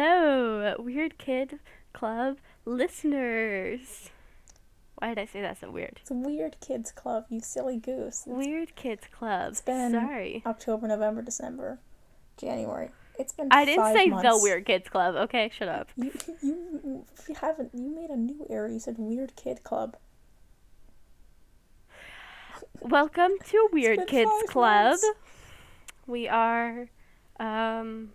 Hello, Weird Kid Club listeners. Why did I say that so weird? It's a weird kids club, you silly goose. It's Weird Kids Club. It's been- Sorry. October, November, December, January. It's been I didn't say months. the Weird Kids Club. Okay, shut up. You, you, you haven't. You made a new era. You said weird kid club. Welcome to Weird Kids Club. months. We are, um,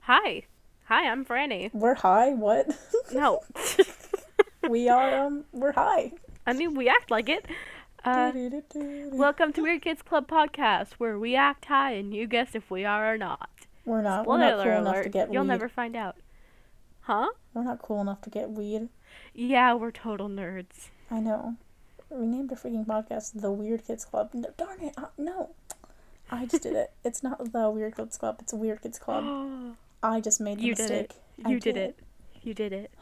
hi. Hi, I'm Franny. We're high. What? No. we are. Um. We're high. I mean, we act like it. Uh, welcome to Weird Kids Club podcast, where we act high and you guess if we are or not. we're not. We're not Spoiler cool enough to alert, get you'll weed. never find out. Huh? We're not cool enough to get weed. Yeah, we're total nerds. I know. We named a freaking podcast the Weird Kids Club. No, darn it! Uh, no. I just did it. It's not the Weird Kids Club. It's a Weird Kids Club. you I just made the You did it. I did did. it. You did it.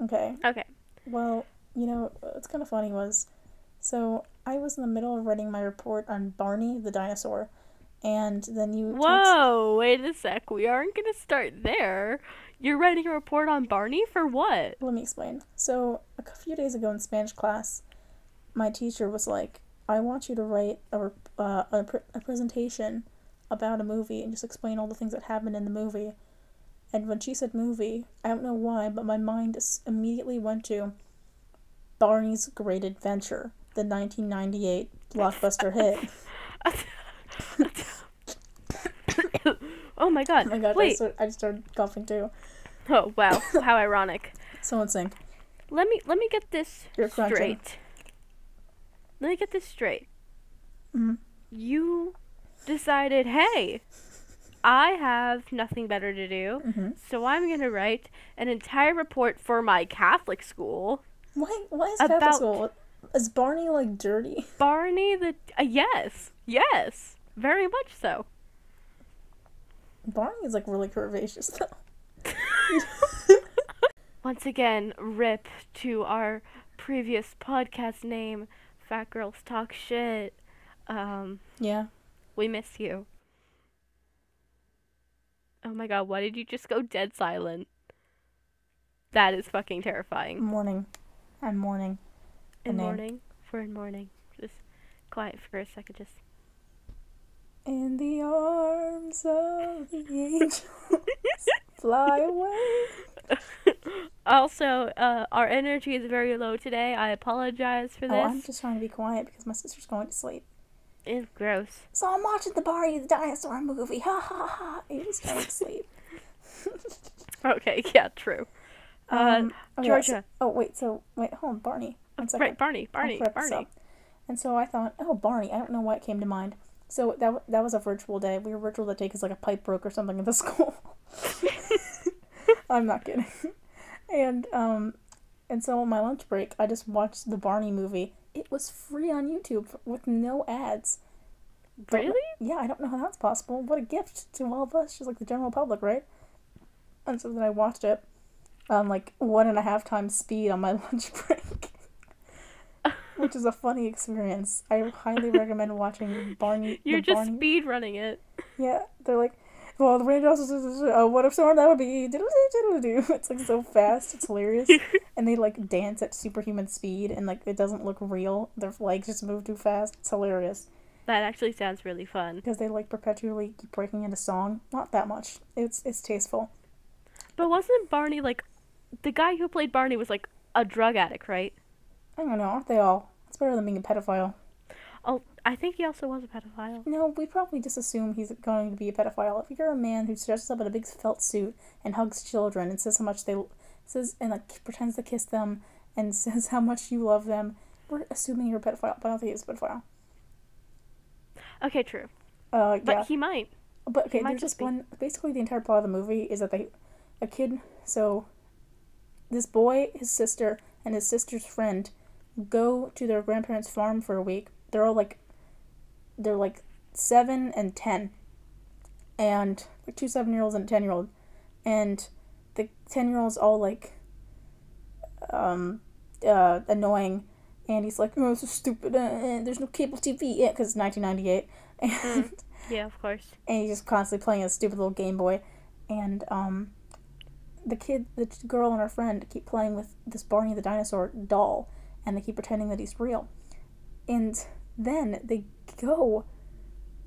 Okay. Okay. Well, you know, what's kind of funny was, so I was in the middle of writing my report on Barney the dinosaur, and then you. text- Whoa, wait a sec. We aren't going to start there. You're writing a report on Barney for what? Let me explain. So a few days ago in Spanish class, my teacher was like, "I want you to write a uh, a, pr- a presentation about a movie and just explain all the things that happened in the movie." And when she said movie, I don't know why, but my mind immediately went to Barney's Great Adventure, the 1998 blockbuster hit. oh my god. Oh my god, I, Wait. I just started coughing too. Oh wow. How ironic. Someone sing. Let me let me get this You're crunching. straight. Let me get this straight. Mhm. You decided, hey, I have nothing better to do, Mhm. so I'm going to write an entire report for my Catholic school. Why, why is Catholic school? Is Barney like dirty? Barney the uh, yes, yes, very much so. Barney is like really curvaceous though. Once again, rip to our previous podcast name, Fat Girls Talk Shit. Um, Yeah. We miss you. Oh my god, why did you just go dead silent? That is fucking terrifying. Morning. I'm mourning. In name. morning, for in morning. Just quiet for a second, just. In the arms of the angels, fly away. also, uh, our energy is very low today. I apologize for this. Oh, I'm just trying to be quiet because my sister's going to sleep. It's gross. So I'm watching the Barney the dinosaur movie. Ha ha ha. Amy's going to sleep. Okay, yeah, true. Uh, Um, okay, so- Georgia. oh wait, so wait, hold on, Barney. One second. Right, Barney, Barney, Barney. up. And so I thought, oh, Barney. I don't know why it came to mind. So that that was a virtual day. We were virtual that day because like a pipe broke or something at the school. I'm not kidding. And um, and so on my lunch break, I just watched the Barney movie. It was free on YouTube with no ads. But- Really? Yeah, I don't know how that's possible. What a gift to all of us, just like the general public, right? And so then I watched it on like one and a half times speed on my lunch break. Which is a funny experience. I highly recommend watching Barney. You're just Barney. speed running it. Yeah, they're like, well, the raindrops. Uh, what if someone that would be? It's like so fast. It's hilarious. and they like dance at superhuman speed, and like it doesn't look real. Their legs just move too fast. It's hilarious That actually sounds really fun. because they like perpetually keep breaking into song. Not that much. It's it's tasteful. But wasn't Barney like the guy who played Barney was like a drug addict, right? I don't know. Aren't they all? It's better than being a pedophile. Oh, I think he also was a pedophile. No, we probably just assume he's going to be a pedophile. If you're a man who dresses up in a big felt suit and hugs children and says how much they says and like pretends to kiss them and says how much you love them, we're assuming you're a pedophile. But I don't think he's a pedophile. Okay, true. Uh, But yeah. he might. But okay, might there's just just be. one. Basically, the entire plot of the movie is that they, a kid. So, this boy, his sister, and his sister's friend, go to their grandparents' farm for a week. They're all like, they're like seven and ten, and like two seven-year-olds and a ten-year-old, and the ten-year-old's all like, um, uh, annoying, and he's like, oh, this is stupid. Uh, uh, there's no cable TV yet because it's 1998, and Yeah, of course. and he's just constantly playing a stupid little Game Boy, and um, the kid, the girl and her friend keep playing with this Barney the dinosaur doll, and they keep pretending that he's real, and then they go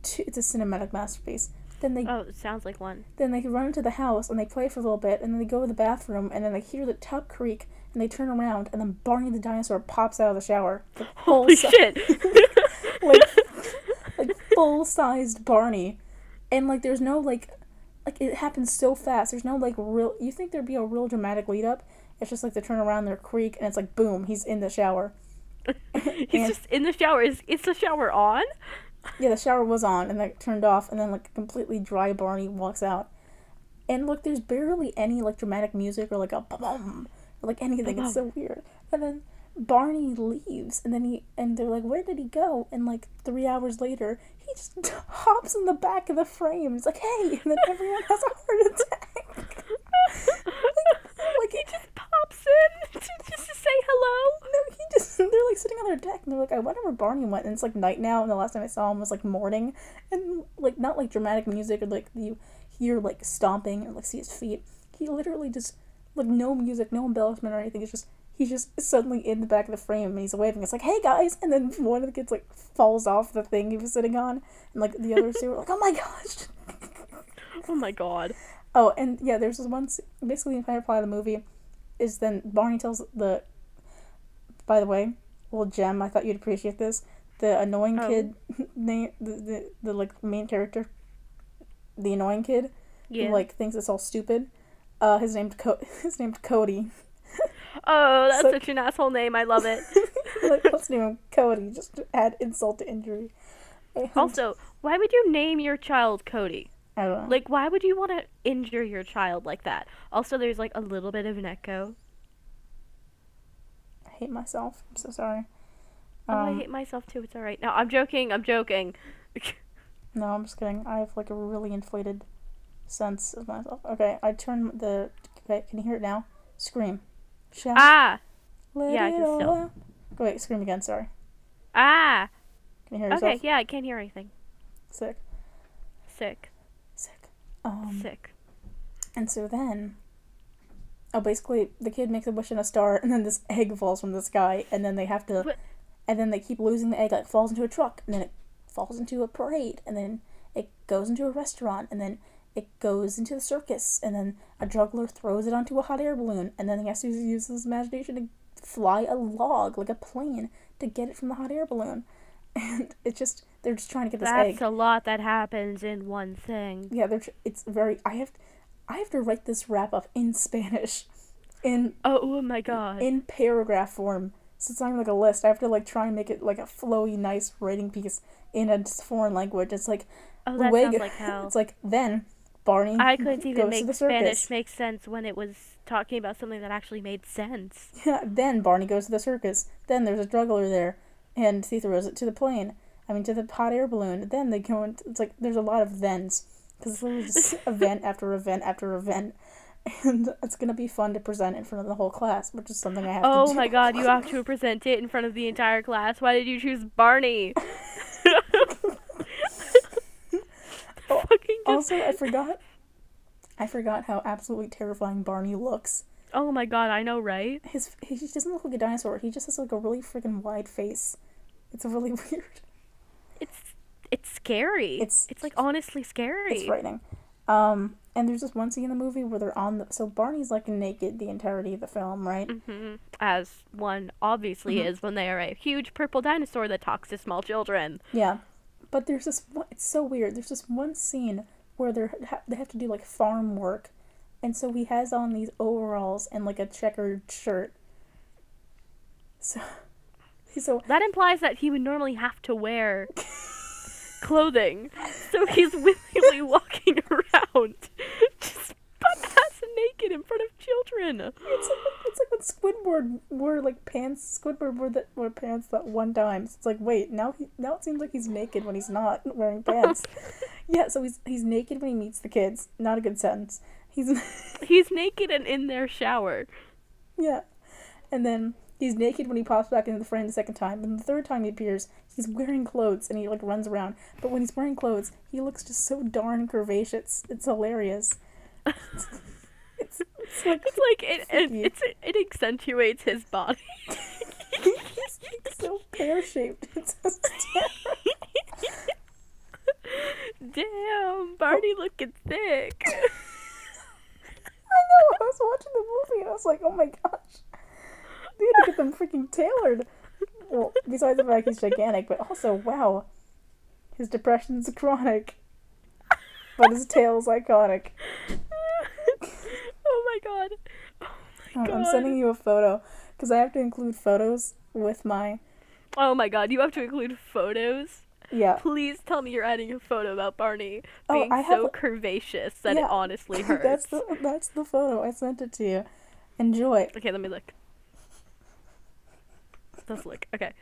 to it's a cinematic masterpiece. Then they Oh, it sounds like one. then they run into the house and they play for a little bit, and then they go to the bathroom, and then they hear the tub creak, and they turn around, and then Barney the dinosaur pops out of the shower, like Holy si- shit! like like full sized Barney, and like there's no like like it happens so fast. There's no like real. You think there'd be a real dramatic lead up? It's just like they turn around, their creak, and it's like boom, he's in the shower. He's just in the shower. Is is the shower on? Yeah, the shower was on and then it turned off, and then like completely dry Barney walks out. And look, there's barely any like dramatic music or like a boom or like anything. It's so weird. And then Barney leaves, and then he and they're like, "Where did he go?" And like three hours later, he just hops in the back of the frame. It's like, "Hey!" And then everyone has a heart attack. like he just Pops in to, just to say hello. no, he just they're like sitting on their deck and they're like, I wonder where Barney went. And it's like night now, and the last time I saw him was like morning, and like not like dramatic music or like you hear like stomping and like see his feet. He literally just like no music, no embellishment or anything. It's just he's just suddenly in the back of the frame and he's waving. It's like, hey guys, and then one of the kids like falls off the thing he was sitting on, and like the others two were like, oh my gosh. Oh my god. Oh, and yeah, there's this one. Basically, the entire plot of the movie is then Barney tells the. By the way, little gem. I thought you'd appreciate this. The annoying Oh. kid, name the, the the like main character, the annoying kid Yeah. who like thinks it's all stupid. Uh, his name's Co- his name's Cody. oh, that's so- such an asshole name. I love it. like let's name him Cody just to add insult to injury. And- also, why would you name your child Cody? I. Like, why would you want to injure your child like that? Also, there's like a little bit of an echo. I hate myself. I'm so sorry. Oh, I Um, hate myself too. It's alright. No, I'm joking. I'm joking. No, I'm just kidding. I have like a really inflated sense of myself. Okay, I turn the. Okay, can you hear it now? Scream. Shout. ah, let yeah, I can still. out. Go wait, scream again. Sorry. ah. Can you hear yourself? Okay, yeah, I can't hear anything. Sick. Sick. Sick. Um. Sick. And so then. Oh, basically, the kid makes a wish on a star, and then this egg falls from the sky, and then they have to. What? And then they keep losing the egg. Like, it falls into a truck, and then it falls into a parade, and then it goes into a restaurant, and then it goes into the circus, and then a juggler throws it onto a hot air balloon, and then he has to use his imagination to fly a log, like a plane, to get it from the hot air balloon. And it just, they're just trying to get this egg. That's a lot that happens in one thing. Yeah, they're. tr- It's very. I have. I have to write this wrap up in Spanish, in Oh, oh my god. in paragraph form. So it's not even like a list. I have to like try and make it like a flowy, nice writing piece in a foreign language. It's like oh, that sounds like hell. it's like then Barney. I couldn't even make the Spanish make sense when it was talking about something that actually made sense. Yeah, then Barney goes to the circus. Then there's a juggler there, and he throws it to the plane. I mean, to the hot air balloon. Then they go into. It's like there's a lot of thens because it's literally just event after event after event, and it's gonna be fun to present in front of the whole class, which is something I have to Oh my god, you have to present it in front of the entire class. Why did you choose Barney? Oh, Also, I forgot. I forgot how absolutely terrifying Barney looks. oh my god, I know, right? His he doesn't look like a dinosaur. He just has like a really freaking wide face. It's really weird. It's it's scary. It's- it's like honestly scary. It's frightening. Um, and there's this one scene in the movie where they're on the so Barney's like naked the entirety of the film, right? hmm As one obviously Mhm. is when they are a huge purple dinosaur that talks to small children. Yeah, but there's this one. It's so weird. There's this one scene where they ha- they have to do like farm work, and so he has on these overalls and like a checkered shirt. So, so That implies that he would normally have to wear clothing. So he's willingly walking around just butt ass naked in front of children. It's like it's like when Squidward wore like pants. Squidward wore that wore pants that one time. So it's like wait now he now it seems like he's naked when he's not wearing pants. yeah, so he's he's naked when he meets the kids. Not a good sentence. He's He's naked and in their shower. yeah, and then He's naked when he pops back into the frame the second time, and the third time he appears, he's wearing clothes and he like runs around. But when he's wearing clothes, he looks just so darn curvaceous. It's hilarious. it's, it's like It's like it, it it's it accentuates his body. he's so pear shaped. It's just. Damn, Barney looking thick. I know. I was watching the movie and I was like, oh my gosh, they had to get them freaking tailored. Well, besides the fact he's gigantic, but also wow, his depression's chronic, but his tail's iconic. oh my god. Oh my god. I'm sending you a photo because I have to include photos with my Oh my god, you have to include photos. yeah. Please tell me you're adding a photo about Barney Oh, being I have so a- curvaceous that Yeah, it honestly hurts. that's the that's the photo. I sent it to you. Enjoy. Okay, let me look. Let's look. Okay.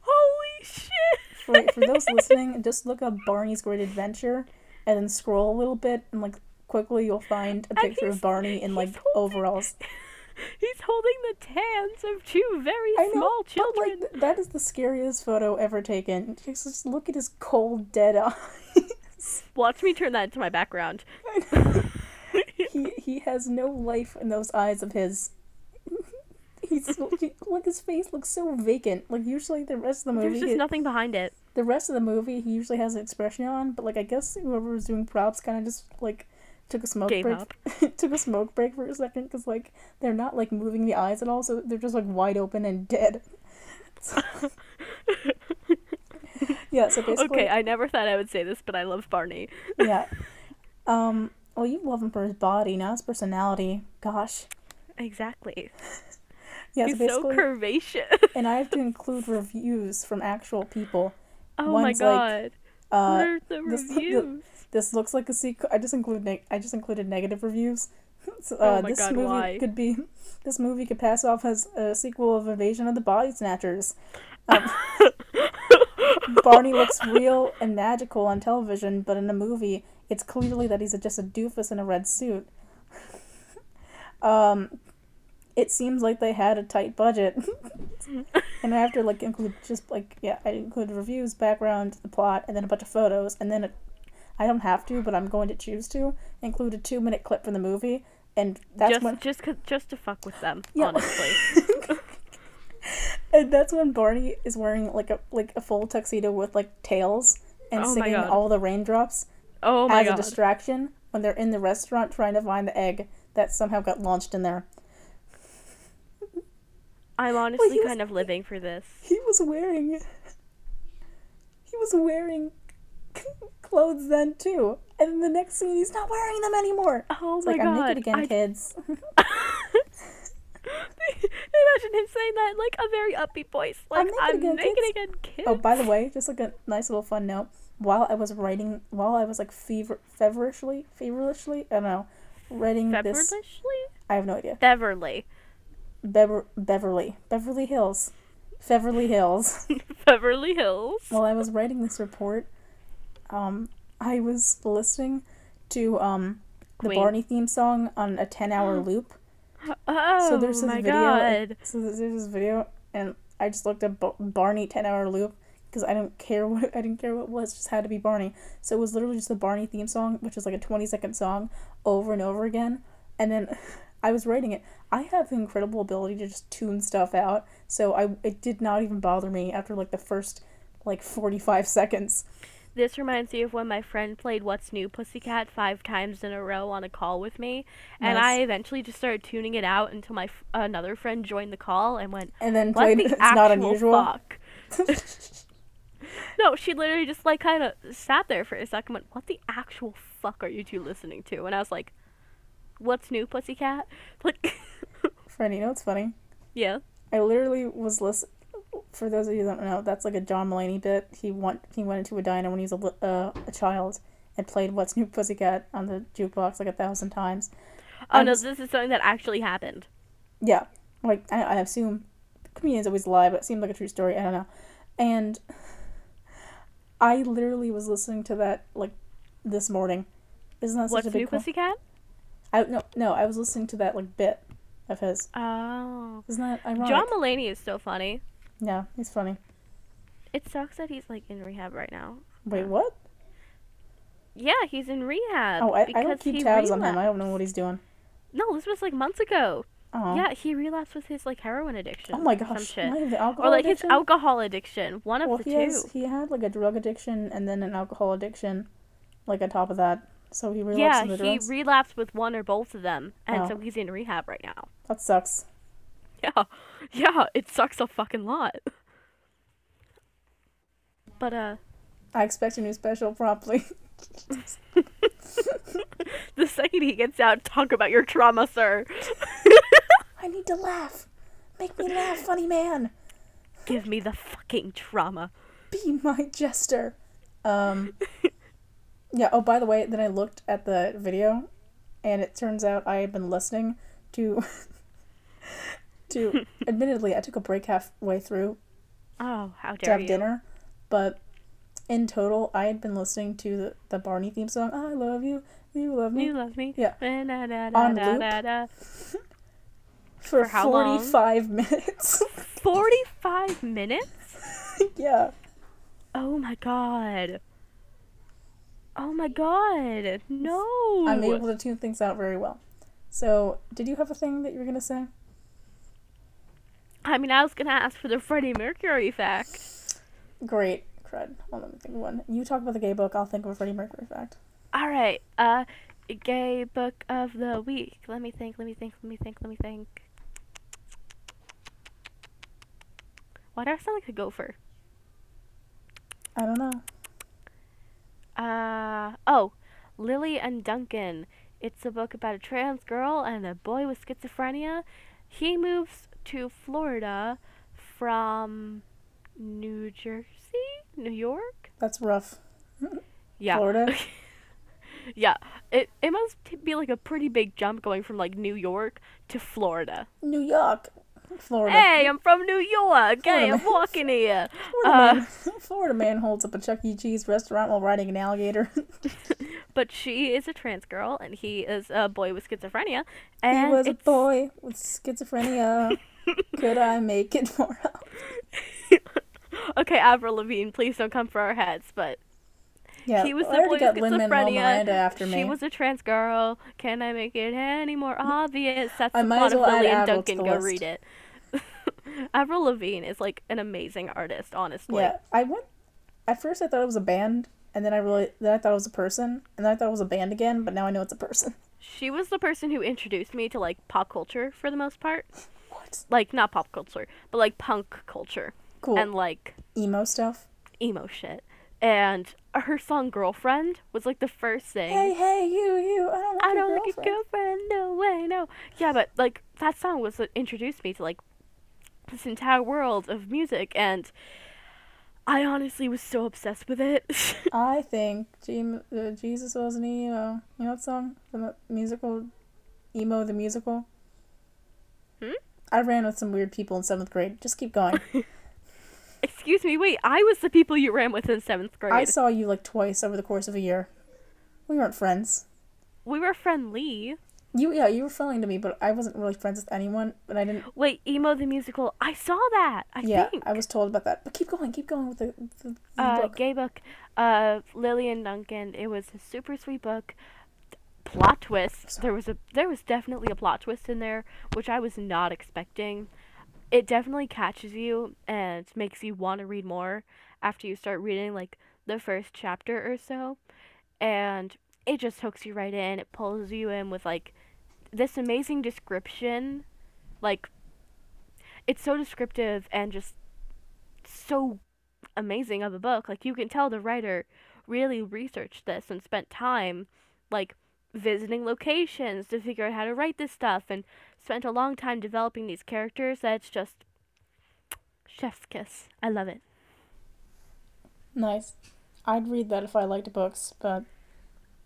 Holy shit! For, for those listening, just look up Barney's Great Adventure and then scroll a little bit and like quickly you'll find a picture of Barney in like holding- overalls. He's holding the hands of two very I know, small but children. like that is the scariest photo ever taken. Just, just look at his cold, dead eyes. Watch me turn that into my background. he he has no life in those eyes of his. He's he, like his face looks so vacant. Like usually the rest of the movie, There's just he- nothing behind it. the rest of the movie he usually has an expression on, but like I guess whoever was doing props kind of just like took a smoke break. took a smoke break for a second because like they're not like moving the eyes at all, so they're just like wide open and dead. yeah. So basically, Okay, I never thought I would say this, but I love Barney. yeah. Um. Well, you love him for his body, not his personality. Gosh. Exactly. Yeah. He's so curvaceous. and I have to include reviews from actual people. Oh One's my like, god. Uh, what are the this- reviews? this looks like a sequel. I just included neg- I just included negative reviews. So, Oh uh, my this God, movie why? could be this movie could pass off as a sequel of Invasion of the Body Snatchers. Um, Barney looks real and magical on television, but in the movie, it's clearly that he's a, just a doofus in a red suit. um, it seems like they had a tight budget, and I have to like include just like yeah, I include reviews, background, the plot, and then a bunch of photos, and then it, I don't have to, but I'm going to choose to include a two minute clip from the movie, and that's just when just just to fuck with them, Yeah. honestly. and that's when Barney is wearing like a like a full tuxedo with like tails and Oh singing all the raindrops Oh my as a distraction when they're in the restaurant trying to find the egg that somehow got launched in there. I'm honestly was- kind of living for this. He was wearing he was wearing clothes then too. And then the next scene he's not wearing them anymore. Oh It's my like I'm naked again, I- kids. Imagine him saying that in like a very upbeat voice. Like I'm again, naked kids." again, kid. Oh, by the way, just like a nice little fun note. While I was writing, while I was like fever, feverishly, feverishly, I don't know, writing this. Beverly? I have no idea. Beverly. Bever- Beverly, Beverly Hills, Beverly Hills. Beverly Hills. While I was writing this report, um, I was listening to um the Queen. Barney theme song on a ten-hour loop. Oh So there's oh this my video. god. So there's this video, and I just looked up Barney ten-hour loop because I didn't care what I didn't care what it was. it Just had to be Barney. So it was literally just the Barney theme song, which is like a twenty-second song over and over again. And then I was writing it. I have the incredible ability to just tune stuff out. So I it did not even bother me after like the first like forty-five seconds. This reminds me of when my friend played What's New Pussycat five times in a row on a call with me, and Nice. I eventually just started tuning it out until my f- another friend joined the call and went, And then "What played the It's actual Not Unusual. fuck?" no, she literally just like kind of sat there for a second, and went, "What the actual fuck are you two listening to?" And I was like, "What's New Pussycat?" Like, Friend, you know what's funny? yeah. I literally was listen. For those of you that don't know, that's like a John Mulaney bit. He went he went into a diner when he was a, uh, a child and played "What's New Pussycat" on the jukebox like a thousand times. Oh I no, this is something that actually happened. Yeah, like I, I assume comedians always lie, but it seemed like a true story. I don't know. And I literally was listening to that like this morning, Isn't that What's such a big New cool? Pussycat? I no no. I was listening to that like bit of his. Oh. Isn't that ironic? John Mulaney is so funny. Yeah, he's funny. It sucks that he's like in rehab right now. Wait, what? Yeah, he's in rehab. Oh, I, I because don't keep tabs on him. I don't know what he's doing. No, this was like months ago. Oh. Yeah, he relapsed with his like heroin addiction. Oh my or some shit. Not even alcohol Or like addiction? his alcohol addiction. One of well, the he two. has he had like a drug addiction and then an alcohol addiction, like on top of that. So he relapsed yeah, the he relapsed with one or both of them, and Oh. so he's in rehab right now. that sucks. Yeah, yeah, it sucks a fucking lot. But uh, I expect a new special promptly. the second he gets out, talk about your trauma, sir. I need to laugh. Make me laugh, funny man. Give me the fucking trauma. Be my jester. Um. Yeah. Oh, by the way, then I looked at the video, and it turns out I have been listening to. To admittedly, I took a break halfway through Oh, how dare to have you! dinner, but in total, I had been listening to the, the Barney theme song. I love you, you love me You love me. Yeah. Da, da, da, On loop? for, For how long? forty-five minutes. Forty-five minutes. yeah. Oh my god. Oh my god. No. I'm able to tune things out very well. So, did you have a thing that you were gonna say? I mean, I was gonna ask for the Freddie Mercury fact. Great, crud. Well, let me think of one. You talk about the gay book. I'll think of a Freddie Mercury fact. All right. Uh, gay book of the week. Let me think. Let me think. Let me think. Let me think. Why do I sound like a gopher? I don't know. Uh oh, Lily and Dunkin. It's a book about a trans girl and a boy with schizophrenia. He moves to Florida from New Jersey, New York. That's rough. Yeah. Florida. Yeah. It it must be like a pretty big jump going from like New York to Florida. New York. Florida. Hey, I'm from New York. Hey, Florida I'm walking here. Florida, Uh, man. Florida man holds up a Chuck E. Cheese restaurant while riding an alligator. but she is a trans girl and he is a boy with schizophrenia. he And was a boy with schizophrenia. Could I make it more out? okay, Avril Lavigne, please don't come for our heads, but Yeah, he was the boy got with schizophrenia. After she was a trans girl. Can I make it any more mm. obvious? That's I the might plot as of well add Lily and Dunkin. Go list. read it. Avril Lavigne is like an amazing artist, honestly. Yeah, I went. At first, I thought it was a band, and then I really then I thought it was a person, and then I thought it was a band again. But now I know it's a person. She was the person who introduced me to like pop culture for the most part. Like not pop culture, but like punk culture Cool. and like Emo stuff. emo shit. And her song "Girlfriend" was like the first thing. Hey, hey, you, you. I don't. Like I don't like a girlfriend. girlfriend, no way, no. Yeah, but like that song was what introduced me to like this entire world of music, and I honestly was so obsessed with it. I think G- uh, Jesus was an emo. You know that song the musical, emo the musical. Hmm? I ran with some weird people in seventh grade. Just keep going. Excuse me, wait, I was the people you ran with in seventh grade. I saw you like twice over the course of a year. We weren't friends. we were friendly. You yeah, you were friendly to me, but I wasn't really friends with anyone. But I didn't. Wait, emo the musical. I saw that. I yeah, think. I was told about that. But keep going, keep going with the, the, the uh, book. gay book Lily and Dunkin. It was a super sweet book. Plot twist. There was a there was definitely a plot twist in there, which I was not expecting. It definitely catches you and makes you want to read more after you start reading like the first chapter or so. And it just hooks you right in. It pulls you in with like this amazing description. Like it's so descriptive and just so amazing of a book. Like you can tell the writer really researched this and spent time like visiting locations to figure out how to write this stuff and spent a long time developing these characters that's just chef's kiss. I love it. Nice. I'd read that if I liked books, but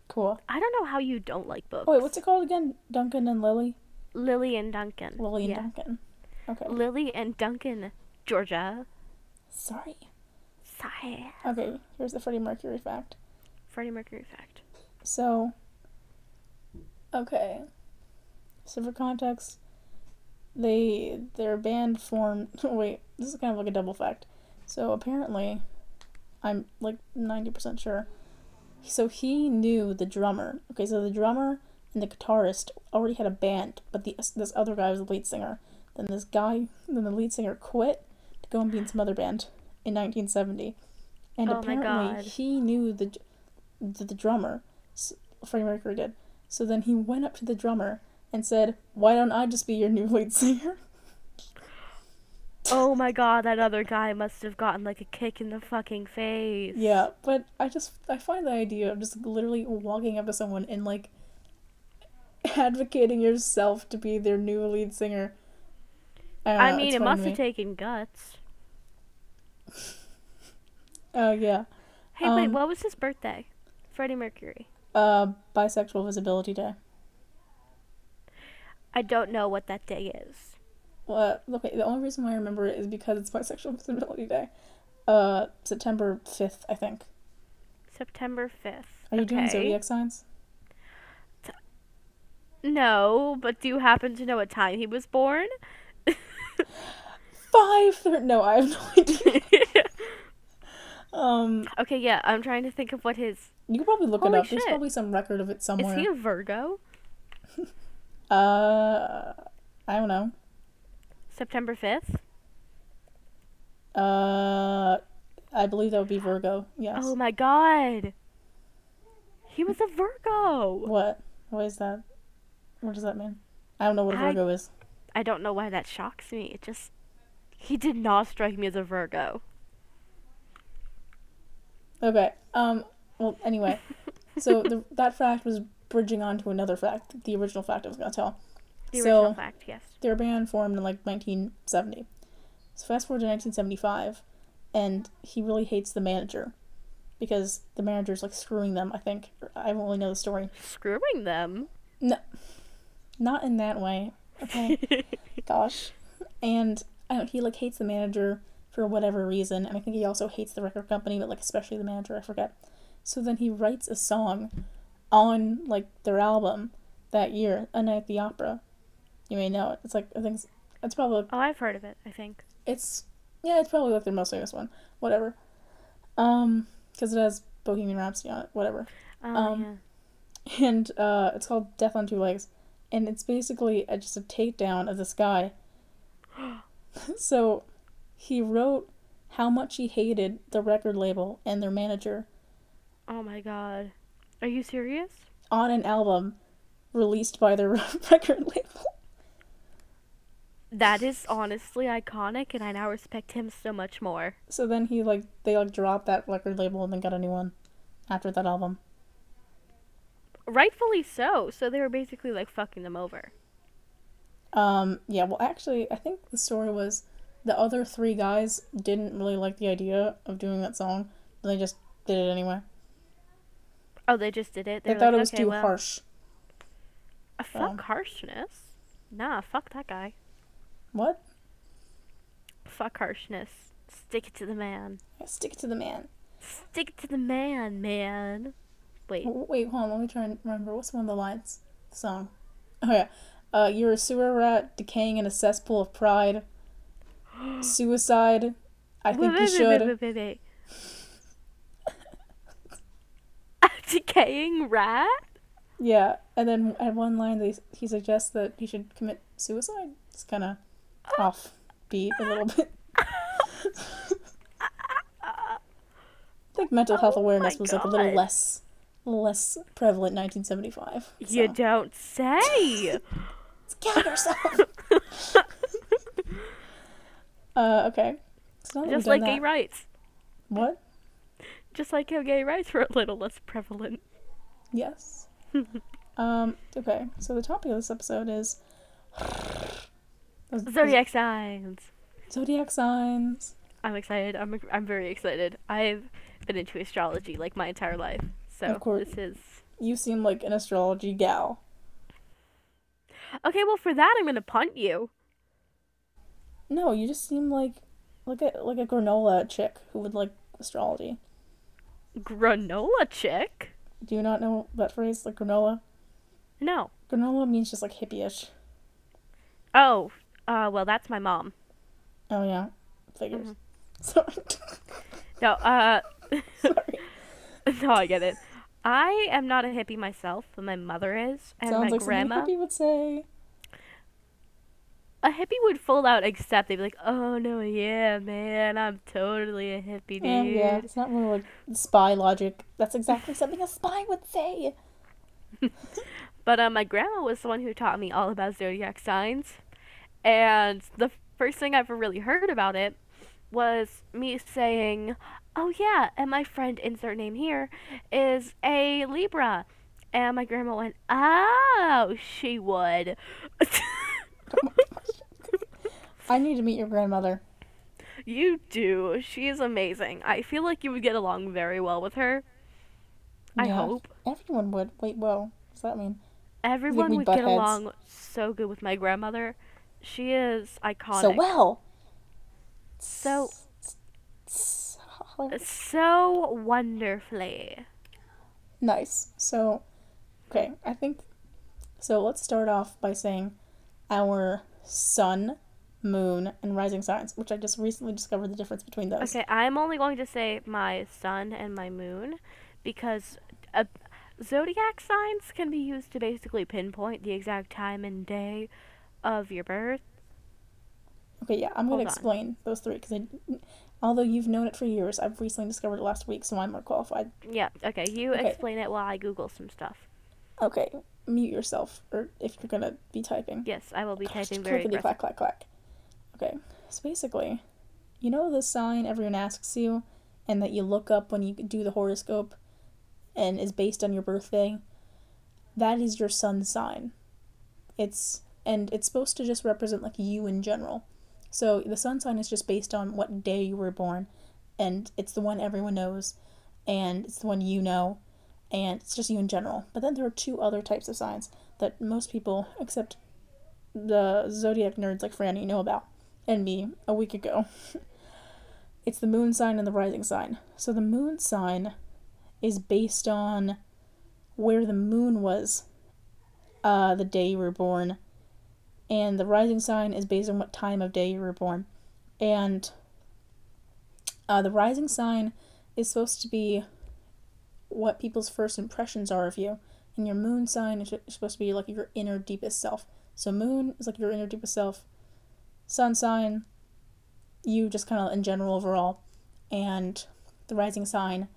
cool. I don't know how you don't like books. Oh, wait, what's it called again? Dunkin and Lily? Lily and Dunkin. Lily and yeah. Dunkin. Okay. Lily and Dunkin, Georgia. Sorry. Sigh. Okay, here's the Freddie Mercury fact. Freddie Mercury fact. So, Okay. So for context, they their band formed. Wait, this is kind of like a double fact. So apparently, I'm like ninety percent sure. So he knew the drummer. Okay, so the drummer and the guitarist already had a band, but the this other guy was the lead singer. Then this guy, then the lead singer quit to go and be in some other band in 1970, and Oh apparently he knew the the, the drummer. Freddie Mercury did. So then he went up to the drummer and said, "Why don't I just be your new lead singer?" Oh my god, that other guy must have gotten like a kick in the fucking face. Yeah, but I just I find the idea of just literally walking up to someone and like advocating yourself to be their new lead singer. I, I know, mean, it must have taken guts. Oh yeah. Hey, wait, Um, what was his birthday? Freddie Mercury. Uh, bisexual visibility day. I don't know what that day is. Well, okay, the only reason why I remember it is because it's bisexual visibility day. Uh, September fifth, I think. September 5th. Are you doing zodiac signs? No, but do you happen to know what time he was born? Five thir- No, I have no idea. Um, okay, yeah, I'm trying to think of what his. you can probably look Holy it up. There's probably some record of it somewhere. Is he a Virgo? Uh, I don't know. September 5th? Uh, I believe that would be Virgo. Yes. Oh my god! He was a Virgo! What? What is that? What does that mean? I don't know what a I- Virgo is. I don't know why that shocks me. It just. He did not strike me as a Virgo. Okay. Um. Well, anyway, so the, that fact was bridging on to another fact, the original fact I was gonna tell. The So- original fact, yes. Their band formed in like 1970. So fast forward to 1975, and he really hates the manager because the manager's like screwing them. I think I don't really know the story. Screwing them? No, not in that way. Okay. Gosh. And I don't, he like hates the manager for whatever reason, and I think he also hates the record company, but like especially the manager, I forget. So then he writes a song on like their album that year, A Night at the Opera. You may know it. It's like I think it's, it's probably oh, I've heard of it, I think. it's yeah, it's probably like their most famous one. Whatever. Um, because it has Bohemian Rhapsody on it. Whatever. Oh, Um, yeah. and uh, it's called Death on Two Legs, and it's basically a, just a takedown of this guy. so, he wrote how much he hated the record label and their manager Oh my god. Are you serious? on an album released by their record label. That is honestly iconic, and I now respect him so much more. So then he like they like dropped that record label and then got a new one after that album. Rightfully so. So they were basically like fucking them over. Um, yeah, well, actually, I think the story was the other three guys didn't really like the idea of doing that song, but they just did it anyway. Oh, they just did it. They were thought like, it was okay, too well, harsh. uh, fuck um, harshness. Nah, fuck that guy. What? Fuck harshness. Stick it to the man. Yeah, stick it to the man. Stick it to the man, man. Wait. Wait, hold on. Let me try and remember. What's one of the lines? The song. Oh yeah. Uh, you're a sewer rat decaying in a cesspool of pride. Suicide. I think you should. A decaying rat? Yeah, and then at one line they he suggests that he should commit suicide. It's kind of off beat a little bit. I think mental health Oh awareness was like a little less, less prevalent in 1975. You don't say. Kill yourself. uh, okay. So now that Just like gay that- rights. What? Just like how gay rights were a little less prevalent. Yes. um. Okay. So the topic of this episode is Zodiac signs. zodiac signs. I'm excited. I'm I'm very excited. I've been into astrology like my entire life. So Of course. this is You seem like an astrology gal. Okay, well for that I'm gonna punt you. No, you just seem like like a like a granola chick who would like astrology. Granola chick? Do you not know that phrase, like granola? No. Granola means just like hippie-ish. Oh, uh, well, that's my mom. Oh yeah, figures. Mhm. Sorry. No, uh, Sorry. no, I get it. I am not a hippie myself, but my mother is, and Sounds my like grandma. hippie would say. A hippie would full out accept. They'd be like, "Oh no, yeah, man, I'm totally a hippie, dude." Eh, yeah, it's not really like spy logic. That's exactly something a spy would say. But uh, my grandma was the one who taught me all about zodiac signs, and the first thing I ever really heard about it was me saying, "Oh yeah," and my friend insert name here is a Libra, and my grandma went, "Oh, she would." I need to meet your grandmother. you do. She is amazing. I feel like you would get along very well with her. I Yeah. hope. Everyone would. Wait, well, What does that mean? Everyone would get heads? along so good with my grandmother. She is iconic. So well. So So so wonderfully. nice. So, okay, I think. So let's start off by saying our sun, moon, and rising signs, which I just recently discovered the difference between those. Okay, I'm only going to say my sun and my moon because uh, zodiac signs can be used to basically pinpoint the exact time and day of your birth. Okay, yeah, I'm gonna Hold on. explain those three because although you've known it for years, I've recently discovered it last week, so I'm more qualified. Yeah, okay, you Okay. explain it while I Google some stuff. Okay, mute yourself, or if you're gonna be typing. Yes, I will be Gosh, typing very clack clack clack. Okay, so basically, you know the sign everyone asks you, and that you look up when you do the horoscope, and is based on your birthday. That is your sun sign. It's and it's supposed to just represent like you in general. So the sun sign is just based on what day you were born, and it's the one everyone knows, and it's the one you know, and it's just you in general. But then there are two other types of signs that most people, except the zodiac nerds like Franny, know about, and me a week ago. it's the moon sign and the rising sign. So the moon sign is based on where the moon was uh, the day you were born, and the rising sign is based on what time of day you were born. And uh, the rising sign is supposed to be what people's first impressions are of you, and your moon sign is supposed to be like your inner deepest self. So moon is like your inner deepest self. Sun sign, you just kind of in general overall, and the rising sign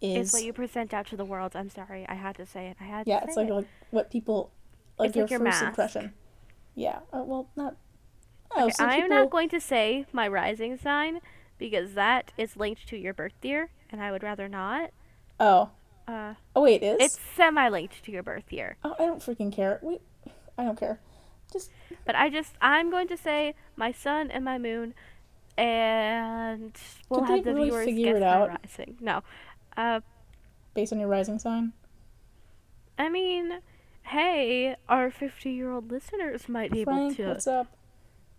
is It's what you present out to the world. I'm sorry, I had to say it. I had yeah, to it's say like it. like what people like It's your like your first mask. impression. Yeah. Uh, well, not. Oh, Okay, I'm people. not going to say my rising sign because that is linked to your birth year, and I would rather not. Oh. Uh, Oh wait, it is. it's semi-linked to your birth year, Oh, I don't freaking care. Wait, I don't care. Just but I just I'm going to say my sun and my moon, and we'll Did have the really viewers figure guess it my rising. No, uh, based on your rising sign. I mean, hey, our 50-year-old listeners might be Frank, able to. what's up?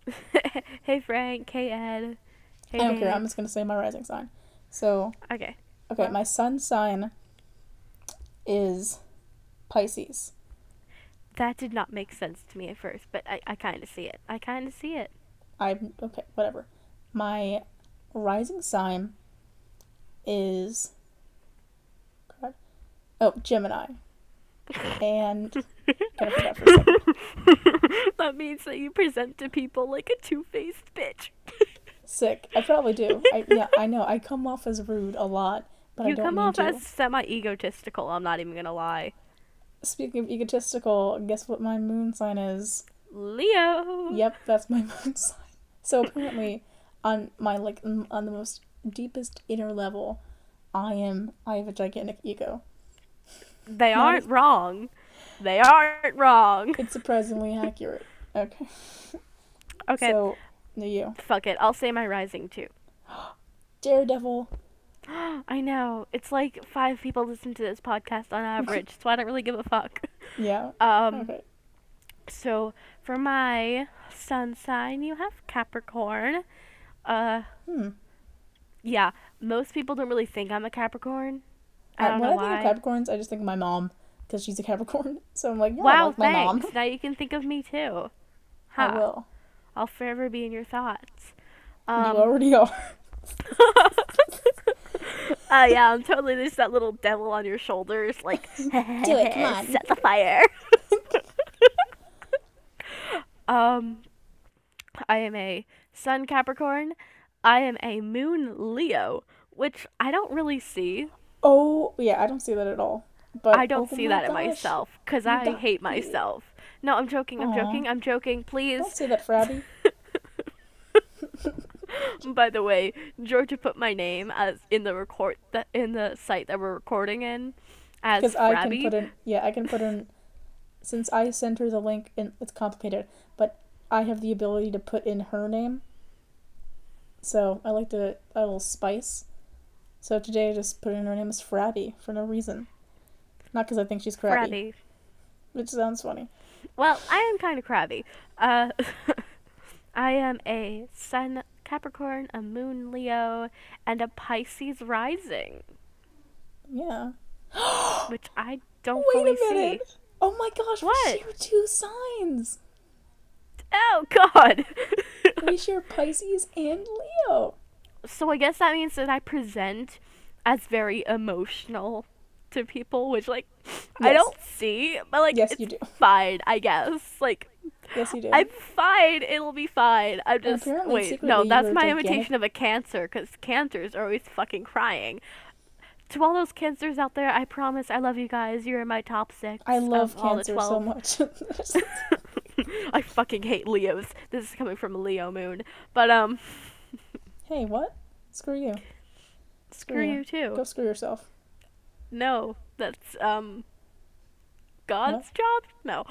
hey Frank, hey Ed, hey I don't care. I'm just gonna say my rising sign. So Okay, okay, Well- my sun sign is Pisces. that did not make sense to me at first, but I I kind of see it. I kind of see it. I'm okay. Whatever. My rising sign is. God. Oh, Gemini. And I forgot for a second. that means that you present to people like a two-faced bitch. Sick. I probably do. I, yeah, I know. I come off as rude a lot, but you come off to. as semi-egotistical. I'm not even gonna lie. Speaking of egotistical, guess what my moon sign is? Leo. Yep, that's my moon sign. So apparently, on my like on the most deepest inner level, I am I have a gigantic ego. They Not aren't wrong. They aren't wrong. It's surprisingly accurate. Okay. Okay, So, you fuck it. I'll say my rising too. Daredevil? I know. It's like five people listen to this podcast on average, so I don't really give a fuck. Yeah. Um, Okay. so for my sun sign, you have Capricorn. Uh, Hmm. yeah, most people don't really think I'm a Capricorn. I Uh, don't when know I think why. of Capricorns, I just think of my mom because she's a Capricorn. So I'm like, yeah, wow, like my mom. Now you can think of me too. I will. I'll forever be in your thoughts. you Um, already are. Uh, yeah, I'm totally just that little devil on your shoulders, like, do it, come on. set the fire. um, I am a Sun Capricorn. I am a Moon Leo, which I don't really see. Oh yeah, I don't see that at all. But I don't oh see that in myself because I hate myself. No, I'm joking. I'm Aw. joking. I'm joking. Please. Don't say that, Frabby. By the way, Georgia put my name as in the record that in the site that we're recording in as Because I can put in, yeah, I can put in. Since I sent her the link, and it's complicated, but I have the ability to put in her name. So I like to a little spice. So today I just put in her name as Frabby for no reason, not because I think she's crabby, Frabby. which sounds funny. Well, I am kind of crabby. Uh, I am a Sun Capricorn, a Moon Leo, and a Pisces rising, Yeah. which I don't Wait fully a minute. Oh my gosh, What? we share two signs. Oh God. We share Pisces and Leo. so I guess that means that I present as very emotional to people, which like I don't see, but like Yes, it's you do. fine, I guess. Like Yes, you do. I'm fine. It'll be fine. I'm just apparently wait. No, that's my imitation of a cancer because cancers are always fucking crying. To all those cancers out there, I promise I love you guys. You're in my top six. I love of all the Cancer so much. I fucking hate Leos. This is coming from a Leo moon. But um, hey, what? Screw you. screw Yeah. you too. Go screw yourself. No, that's um, God's job. No.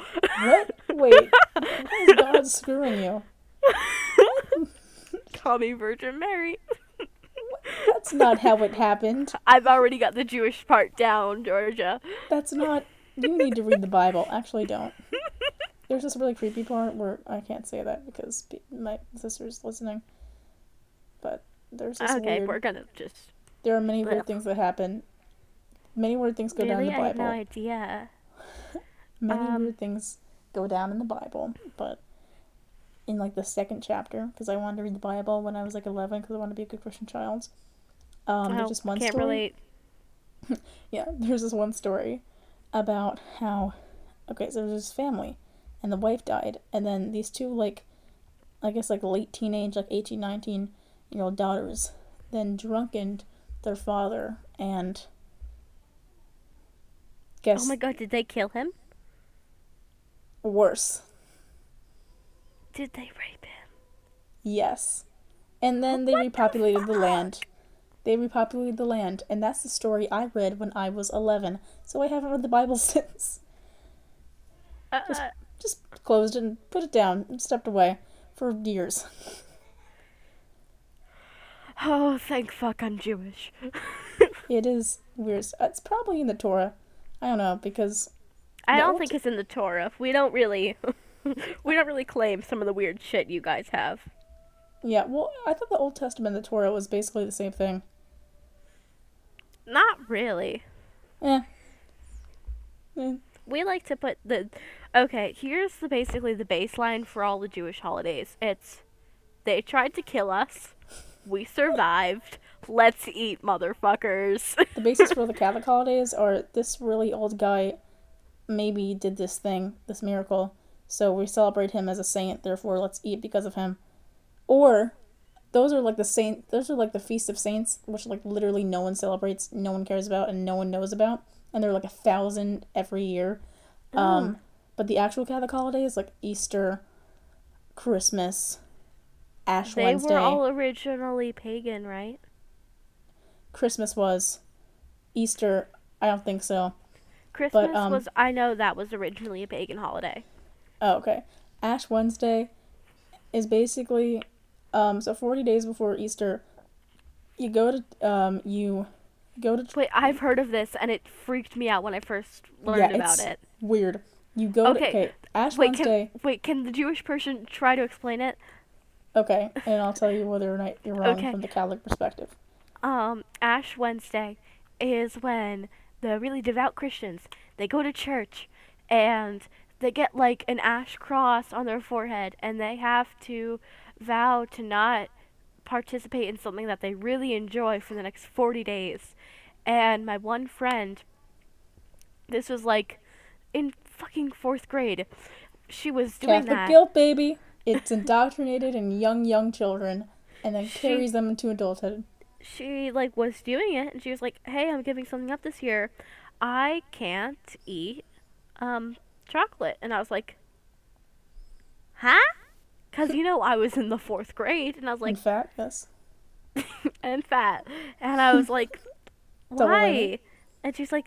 What? Wait. How is God screwing you? Call me Virgin Mary. That's not how it happened. I've already got the Jewish part down, Georgia. That's not. You need to read the Bible. Actually, don't. There's this really creepy part where I can't say that because my sister's listening. But there's this Okay, weird. we're gonna just. There are many weird things that happen. Many weird things go down in really, the I had Bible. no idea. Many Um, weird things go down in the Bible, but in like the second chapter, because I wanted to read the Bible when I was like 11, because I wanted to be a good Christian child. Um, Oh, there's just one can't story. relate. Yeah, there's this one story about how, okay, so there's this family, and the wife died, and then these two like, I guess like late teenage, like 18, 19 year old daughters, then drunkened their father, and guess Oh my god, did they kill him? Worse. Did they rape him? Yes. And then they What repopulated the, fuck? land. They repopulated the land, and that's the story I read when I was 11. So I haven't read the Bible since. Uh, Just- Just closed it and put it down and stepped away for years. oh, thank fuck I'm Jewish. It is weird. It's probably in the Torah. I don't know because I don't think it's in the Torah. We don't really, we don't really claim some of the weird shit you guys have. yeah. Well, I thought the Old Testament and the Torah was basically the same thing. Not really. Yeah. Eh. We like to put the. Okay, here's the basically the baseline for all the Jewish holidays. It's they tried to kill us, we survived. Let's eat, motherfuckers. The basis for the Catholic holidays are this really old guy maybe did this thing, this miracle, so we celebrate him as a saint, therefore let's eat because of him. Or those are like the saint those are like the feast of saints, which like literally no one celebrates, no one cares about, and no one knows about. And they're like a thousand every year. Um but the actual Catholic holidays like Easter, Christmas, Ash they Wednesday. were all originally pagan, right? Christmas was. Easter, I don't think so. Christmas um, was. I know that was originally a pagan holiday. Oh, okay. Ash Wednesday is basically um so 40 days before Easter you go to um you go to Wait, I've heard of this, and it freaked me out when I first learned Yeah, about it. weird. You go to Okay, okay, Ash Wait, Wednesday. can wait? Can the Jewish person try to explain it? Okay, and I'll tell you whether or not you're wrong Okay. from the Catholic perspective. Um, Ash Wednesday is when the really devout Christians, they go to church and they get like an ash cross on their forehead and they have to vow to not participate in something that they really enjoy for the next 40 days. And my one friend, this was like in fucking fourth grade, she was doing Catholic that. guilt, baby. It's indoctrinated in young, young children and then She- carries them into adulthood. She like was doing it and she was like hey i'm giving something up this year. I can't eat um chocolate. And i was like huh? Because you know i was in the fourth grade and i was Like, in fact, yes. and fat. And i was like why? And she's like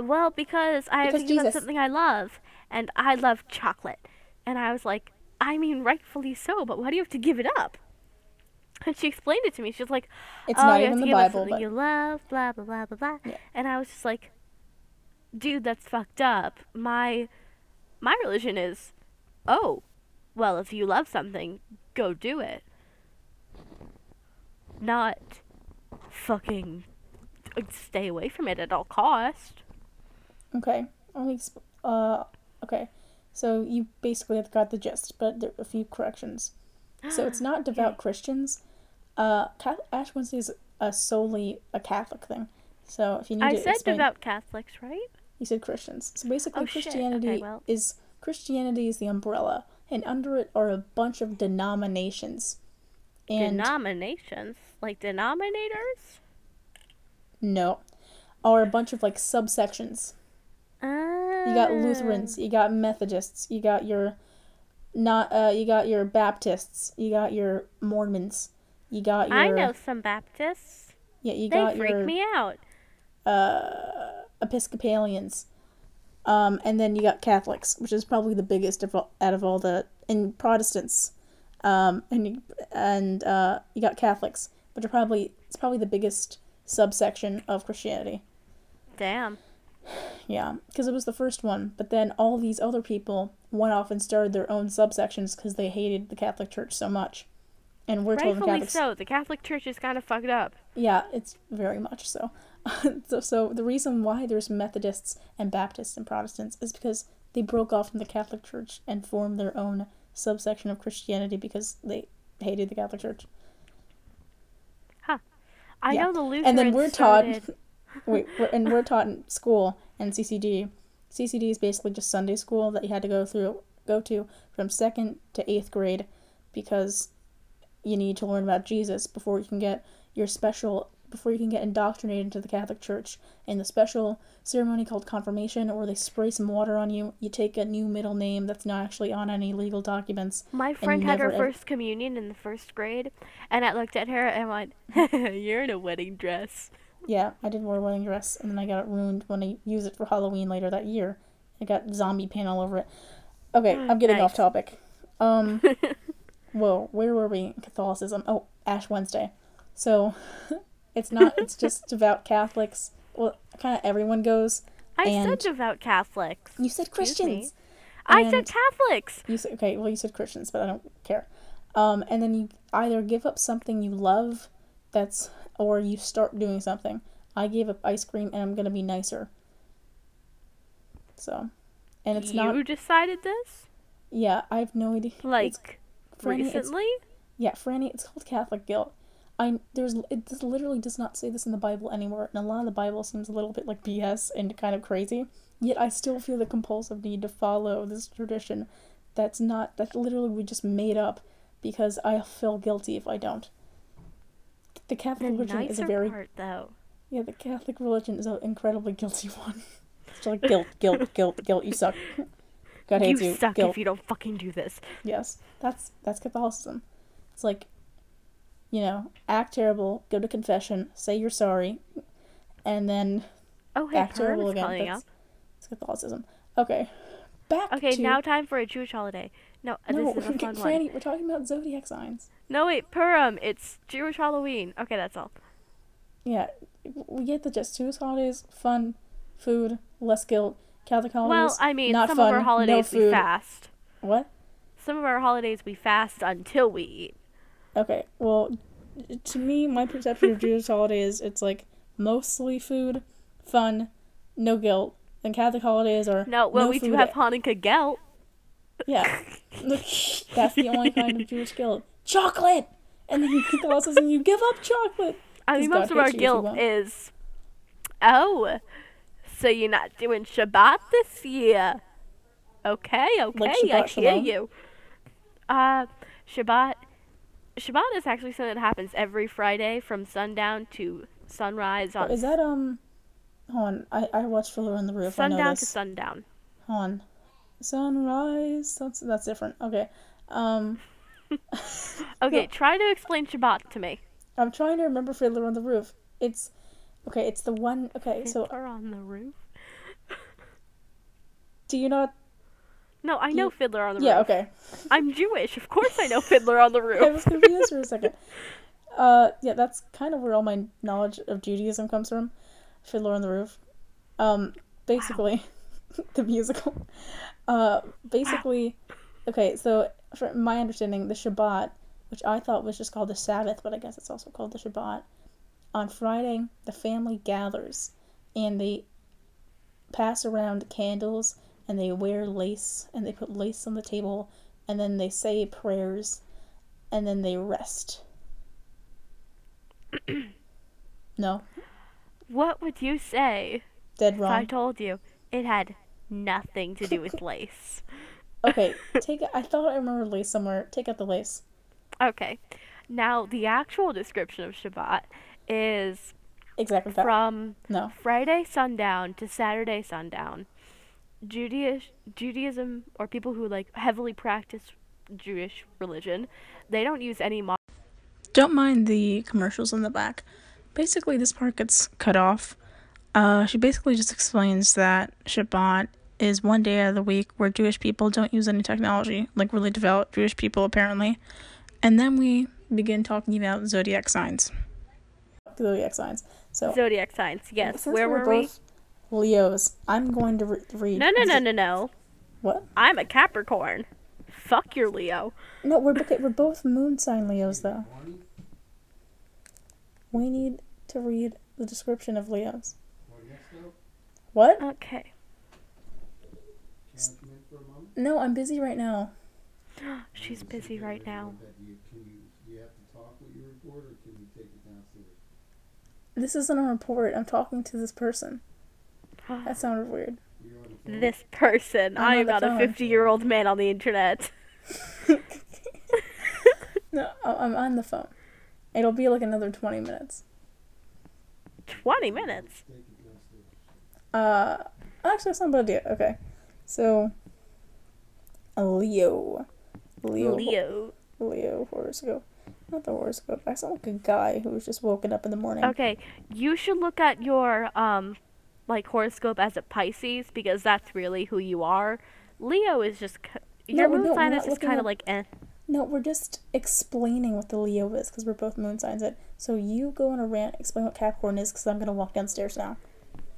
well because i have Because to give up something i love and i love chocolate. And i was like i mean rightfully so but why do you have to give it up and she explained it to me she was like It's oh, not you have even to the Bible, but you love, blah blah blah blah blah. Yeah. And I was just like, dude, that's fucked up. My my religion is, oh, well, if you love something, go do it. Not fucking stay away from it at all cost. okay. Only exp- uh okay. So you basically have got the gist, but there are a few corrections. So it's not devout Christians. Uh, Ash Wednesday is a solely a Catholic thing. So if you need I to said explain, devout Catholics, right? you said Christians. So basically, Oh, shit. Okay, Christianity well. is Christianity is the umbrella, and under it are a bunch of denominations. And Denominations, like denominators. no, are a bunch of like subsections. You got Lutherans, Ah. you got Methodists, you got your not uh you got your Baptists, you got your Mormons, you got your I know some Baptists. yeah, you They got freak your me out. uh Episcopalians. Um and then you got Catholics, which is probably the biggest of all, out of all the and Protestants. Um and you, and uh you got Catholics, which are probably it's probably the biggest subsection of Christianity. Damn. Yeah, because it was the first one. But then all these other people went off and started their own subsections because they hated the Catholic Church so much. And we're told the Rightfully Catholics. so. The Catholic Church is kind of fucked up. Yeah, it's very much so. so. So the reason why there's Methodists and Baptists and Protestants is because they broke off from the Catholic Church and formed their own subsection of Christianity because they hated the Catholic Church. I Yeah. know the Lutherans and then we're taught wait we're, and we're taught in school and ccd ccd is basically just sunday school that you had to go through go to from second to eighth grade because you need to learn about jesus before you can get your special before you can get indoctrinated into the catholic church in the special ceremony called confirmation where they spray some water on you you take a new middle name that's not actually on any legal documents My friend had her first communion in the first grade, and I looked at her and went, "You're in a wedding dress." Yeah, I did wear a wedding dress, and then I got it ruined when I used it for Halloween later that year. I got zombie paint all over it. Okay, I'm getting off topic. Um, whoa, where were we? Catholicism. Oh, Ash Wednesday. So, it's not. It's just devout Catholics. Well, kind of everyone goes. I said devout Catholics. You said Christians. I said Catholics. You said okay. Well, you said Christians, but I don't care. Um, and then you either give up something you love, that's, or you start doing something. I gave up ice cream, and I'm gonna be nicer. So, and it's you not. You decided this, Yeah, I have no idea. It's, like Franny, recently. yeah, Franny, it's called Catholic guilt. I there's it literally does not say this in the Bible anywhere, and a lot of the Bible seems a little bit like BS and kind of crazy. Yet I still feel the compulsive need to follow this tradition. That's not that literally we just made up because I feel guilty if I don't. The The Catholic religion is a very part, though. yeah. The Catholic religion is an incredibly guilty one. It's like guilt, guilt, guilt, guilt. You suck. God You hates you. suck guilt. if you don't fucking do this. Yes, that's that's Catholicism. It's like, you know, act terrible, go to confession, say you're sorry, and then Oh, hey, act terrible again. That's, that's Catholicism. Okay, back Okay, to now time for a Jewish holiday. No, uh, no, this is a fun one. We're talking about zodiac signs. No, wait, Purim. It's Jewish Halloween. Okay, that's all. Yeah, we get the just Jewish holidays, fun, food, less guilt. Catholic Well, I mean, not some fun, of our holidays no we fast. What? Some of our holidays we fast until we eat. Okay, well, to me, my perception of Jewish holidays, it's like mostly food, fun, no guilt. And Catholic holidays are No, well, no we do have Hanukkah guilt. Yeah, that's the only kind of Jewish guilt. Chocolate, and then you also says you give up chocolate. I mean, most God of our hates you if you guilt is, oh, so you're not doing Shabbat this year? Okay, okay, I Shabbat hear Shalom? you. Uh, Shabbat, Shabbat is actually something that happens every Friday from sundown to sunrise on Is that um? Hold on, I I watched Fiddler on the Roof. I sundown to sundown. Hold on, sunrise. That's that's different. Okay, um, Okay, try to explain Shabbat to me. I'm trying to remember Fiddler on the Roof. It's okay. It's the one. Okay, so are on the roof. do you not? No, I know Fiddler on the Yeah. Roof. Okay. I'm Jewish. Of course I know Fiddler on the Roof. I was confused for a second. Uh, yeah, that's kind of where all my knowledge of Judaism comes from. Fiddler on the Roof. Um, basically, the musical. Uh, basically, okay, so from my understanding, the Shabbat, which I thought was just called the Sabbath, but I guess it's also called the Shabbat. On Friday, the family gathers and they pass around candles and they wear lace and they put lace on the table and then they say prayers and then they rest. no, What would you say dead if I told you it had nothing to do with lace? Okay, take. I thought I remember lace somewhere. Take out the lace. Okay. Now, the actual description of Shabbat is Exactly that. from No. Friday sundown to Saturday sundown. Judaism, Judaism, or people who like heavily practice Jewish religion, they don't use any mo- Don't mind the commercials in the back. Basically, this part gets cut off. Uh, she basically just explains that Shabbat is one day out of the week where Jewish people don't use any technology, like really developed Jewish people apparently. And then we begin talking about zodiac signs. Zodiac signs. So zodiac signs. Yes. since Where we're were we? both Leos, I'm going to re- read. No, no, no, no, no. What? I'm a Capricorn. Fuck your Leo. No, we're we're both moon sign Leos though. We need to read the description of Leos. What? Okay. No, I'm busy right now. She's busy right now. This isn't a report. I'm talking to this person. That sounded weird. This person. I'm I on on am not a 50 year old man on the internet. No, I'm on the phone. It'll be like another 20 minutes. 20 minutes. Uh, actually, that's not a bad idea. Okay. So, Leo. Leo. Leo. Leo horoscope. Not the horoscope. I sound like a guy who was just woken up in the morning. Okay, you should look at your um like horoscope as a Pisces because that's really who you are. Leo is just your No, moon no, sign is just kind of like eh. No, we're just explaining what the Leo is because we're both moon signs. It. So you go on a rant, explain what Capricorn is because I'm gonna walk downstairs now.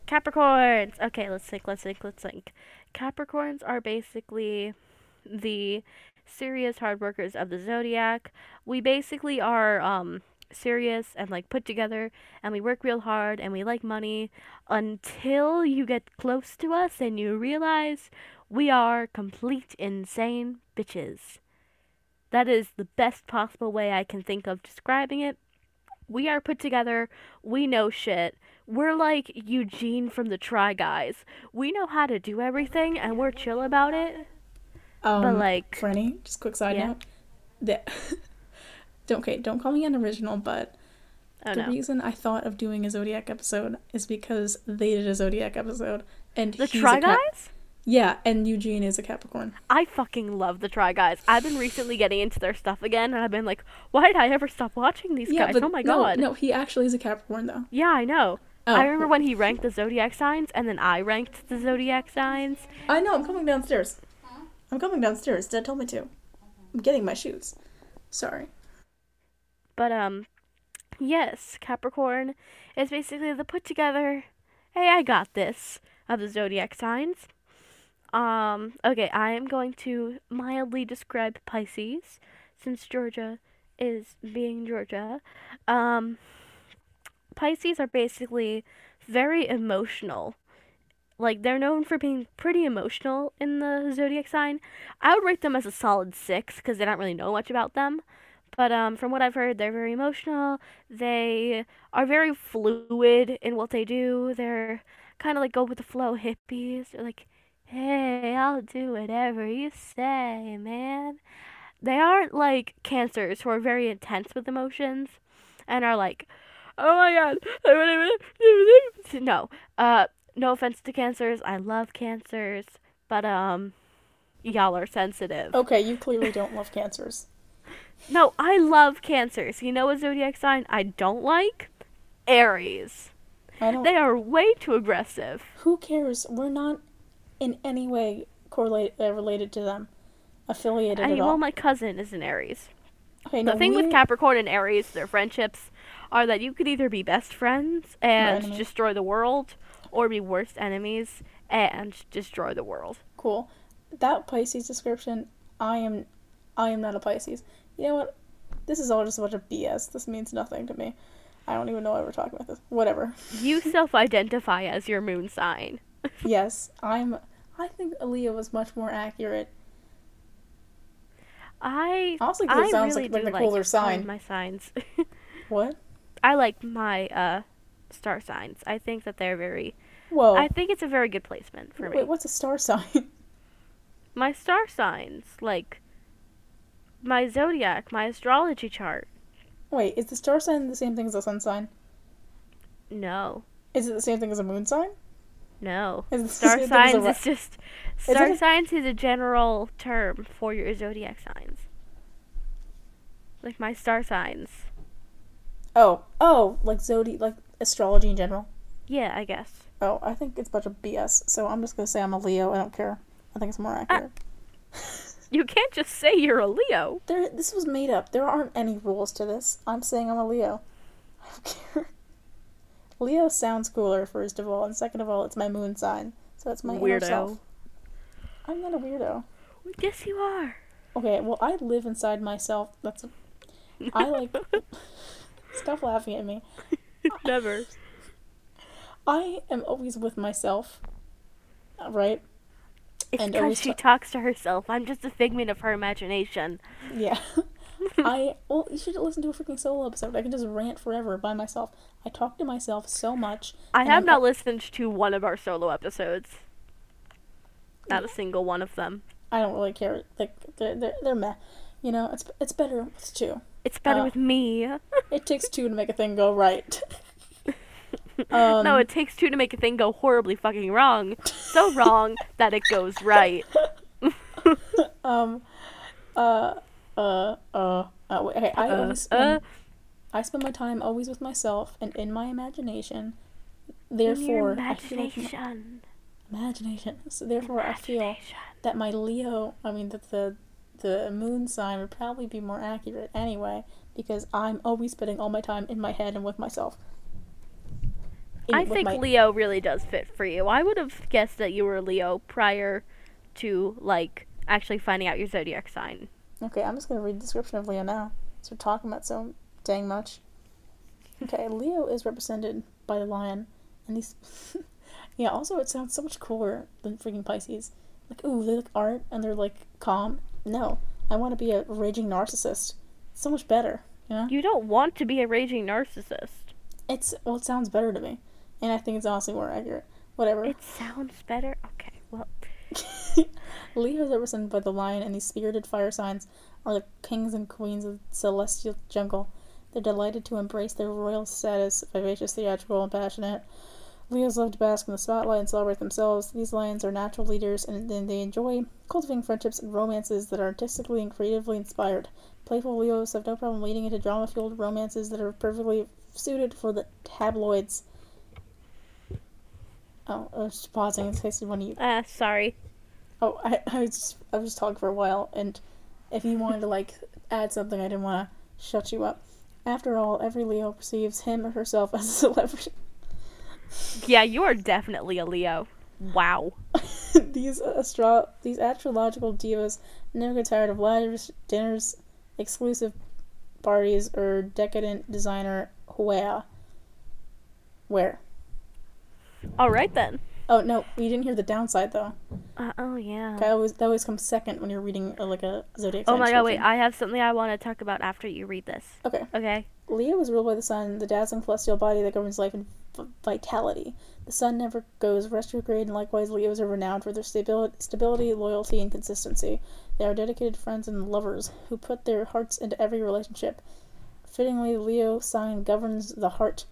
Capricorns. Okay, let's think, let's think, let's think. Capricorns are basically the serious hard workers of the zodiac. We basically are um serious and like put together and we work real hard and we like money until you get close to us and you realize we are complete insane bitches. That is the best possible way I can think of describing it. We are put together, we know shit. We're like Eugene from the Try Guys. We know how to do everything and we're chill about it. Um, But, like- Franny, just quick side Yeah. note. That don't okay, don't call me unoriginal, but Oh the no. reason I thought of doing a Zodiac episode is because they did a Zodiac episode, and The he's Try a Cap- Guys? Yeah, and Eugene is a Capricorn. I fucking love the Try Guys. I've been recently getting into their stuff again and I've been like, why did I ever stop watching these Yeah, guys? but oh my no, god. no, he actually is a Capricorn though. Yeah, I know. Oh, I remember when he ranked the zodiac signs and then I ranked the zodiac signs. I know. I'm coming downstairs. I'm coming downstairs. Dad told me to. I'm getting my shoes. Sorry. But um yes, Capricorn is basically the put together, hey, I got this of the zodiac signs. Um okay, I am going to mildly describe Pisces since Georgia is being Georgia. Um Pisces are basically very emotional like they're known for being pretty emotional in the zodiac sign. I would rate them as a solid six because I don't really know much about them. But um, from what I've heard, they're very emotional. They are very fluid in what they do. They're kind of like go with the flow hippies. They're like, hey, I'll do whatever you say, man. They aren't like cancers who are very intense with emotions and are like, oh my god. No. Uh, no offense to cancers. I love cancers. But, um, y'all are sensitive. Okay, you clearly don't love cancers. No, I love cancers. You know a zodiac sign I don't like? Aries. I don't. They are way too aggressive. Who cares? We're not in any way correlate uh, related to them, affiliated I, at well, all. my cousin is an Aries. okay, The no, thing with Capricorn and Aries, their friendships, are that you could either be best friends and destroy the world, or be worst enemies and destroy the world. cool. That Pisces description, I am, I am not a Pisces. You know what? This is all just a bunch of BS. This means nothing to me. I don't even know why we're talking about this. Whatever. You self-identify as your moon sign. yes, I'm. I think a Leo was much more accurate. I Honestly, it I sounds really like, like the cooler of sign. my signs. What? I like my uh star signs. I think that they're very. Whoa. I think it's a very good placement for me. Wait, what's a star sign? my star signs, like my zodiac, my astrology chart. Wait, is the star sign the same thing as a sun sign? No, Is it the same thing as a moon sign? no. Is Star same thing as a signs is just star a- signs is a general term for your zodiac signs. Like my star signs. Oh, oh, like zodi, like astrology in general. Yeah, I guess. Oh, I think it's a bunch of BS. So I'm just gonna say I'm a Leo. I don't care. I think it's more ah. accurate. You can't just say you're a Leo. there, this was made up. There aren't any rules to this. I'm saying I'm a Leo. I don't care. Leo sounds cooler, first of all, and second of all, it's my moon sign, so that's my inner Weirdo. self. I'm not a weirdo. Yes, you are. Okay, well, I live inside myself. That's. A, I like. Stop laughing at me. Never. I am always with myself. Right? It's And because she ta- talks to herself. I'm just a figment of her imagination. Yeah. I well, you should listen to a freaking solo episode. I can just rant forever by myself. I talk to myself so much. I have I'm- not listened to one of our solo episodes. Not a single one of them. I don't really care. Like they're they're, they're meh. You know, it's it's better with two. It's better Uh, with me. It takes two to make a thing go right. um, no, it takes two to make a thing go horribly fucking wrong. So wrong that it goes right. um, uh, uh, uh, uh wait, okay. I Uh, always spend, uh. I spend my time always with myself and in my imagination. Therefore, I feel like my- imagination. imagination. So therefore, I feel that my Leo, I mean that the the moon sign would probably be more accurate anyway because I'm always spending all my time in my head and with myself. I think my- Leo really does fit for you. I would have guessed that you were Leo prior to like actually finding out your zodiac sign. Okay, I'm just gonna read the description of Leo now. So we're talking about so dang much. Okay, Leo is represented by the lion, and these. yeah. Also, it sounds so much cooler than freaking Pisces. Like, ooh, they look art and they're like calm. No, I want to be a raging narcissist. It's so much better. You know. You don't want to be a raging narcissist. It's well, it sounds better to me, and I think it's honestly more accurate. Whatever. It sounds better. Okay, well, Leo is represented by the lion, and these spirited fire signs are the kings and queens of the celestial jungle. They're delighted to embrace their royal status, vivacious, theatrical, and passionate. Leos love to bask in the spotlight and celebrate themselves. These lions are natural leaders, and then they enjoy cultivating friendships and romances that are artistically and creatively inspired. Playful Leos have no problem leading into drama-filled romances that are perfectly suited for the tabloids. Oh, I was just pausing in case you want to uh, sorry. Oh, I, I was just, I was just talking for a while, and if you wanted to like add something, I didn't want to shut you up. After all, every Leo perceives him or herself as a celebrity. Yeah, you are definitely a Leo. Wow. these astro these astrological divas never get tired of lavish dinners, exclusive parties, or decadent designer wear. Where? All right then. Oh no, you didn't hear the downside though. Uh, oh yeah. That always that always comes second when you're reading uh, like a zodiac. Oh my god, wait. I have something I want to talk about after you read this. Okay. Okay. Leo is ruled by the sun, the dazzling celestial body that governs life and v- vitality. The sun never goes retrograde, and likewise, Leos are renowned for their stabil- stability, loyalty, and consistency. They are dedicated friends and lovers who put their hearts into every relationship. Fittingly, the Leo sign governs the heart.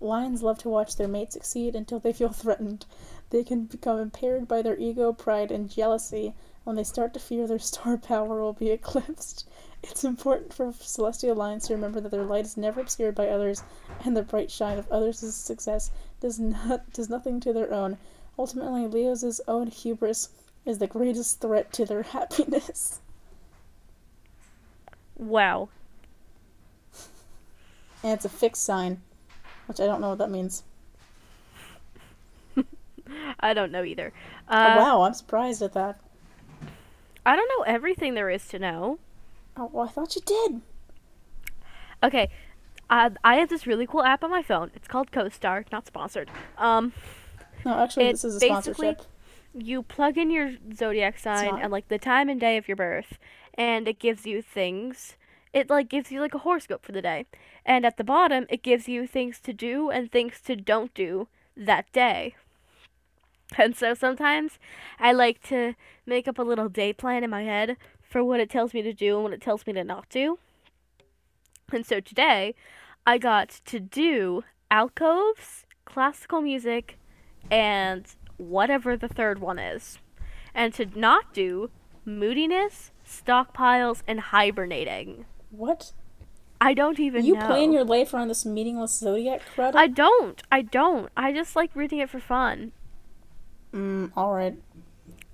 Lions love to watch their mate succeed until they feel threatened. They can become impaired by their ego, pride, and jealousy. When they start to fear their star power will be eclipsed. It's important for celestial lions to remember that their light is never obscured by others, and the bright shine of others' success does not does nothing to their own. Ultimately, Leo's own hubris is the greatest threat to their happiness. Wow. And it's a fixed sign, which I don't know what that means. I don't know either. oh, Uh, wow, I'm surprised at that. I don't know everything there is to know. Oh, well, I thought you did. Okay. Uh, I have this really cool app on my phone. It's called CoStar, not sponsored. Um, No, actually, this is a basically- sponsorship. you plug in your zodiac sign and like the time and day of your birth, and it gives you things. It like gives you like a horoscope for the day, and at the bottom it gives you things to do and things to don't do that day. And so sometimes I like to make up a little day plan in my head for what it tells me to do and what it tells me to not do. And so today I got to do alcoves, classical music, and whatever the third one is. And to not do moodiness, stockpiles, and hibernating. What? I don't even You know. plan your life around this meaningless zodiac crud? I don't. I don't. I just like reading it for fun. Mm, alright.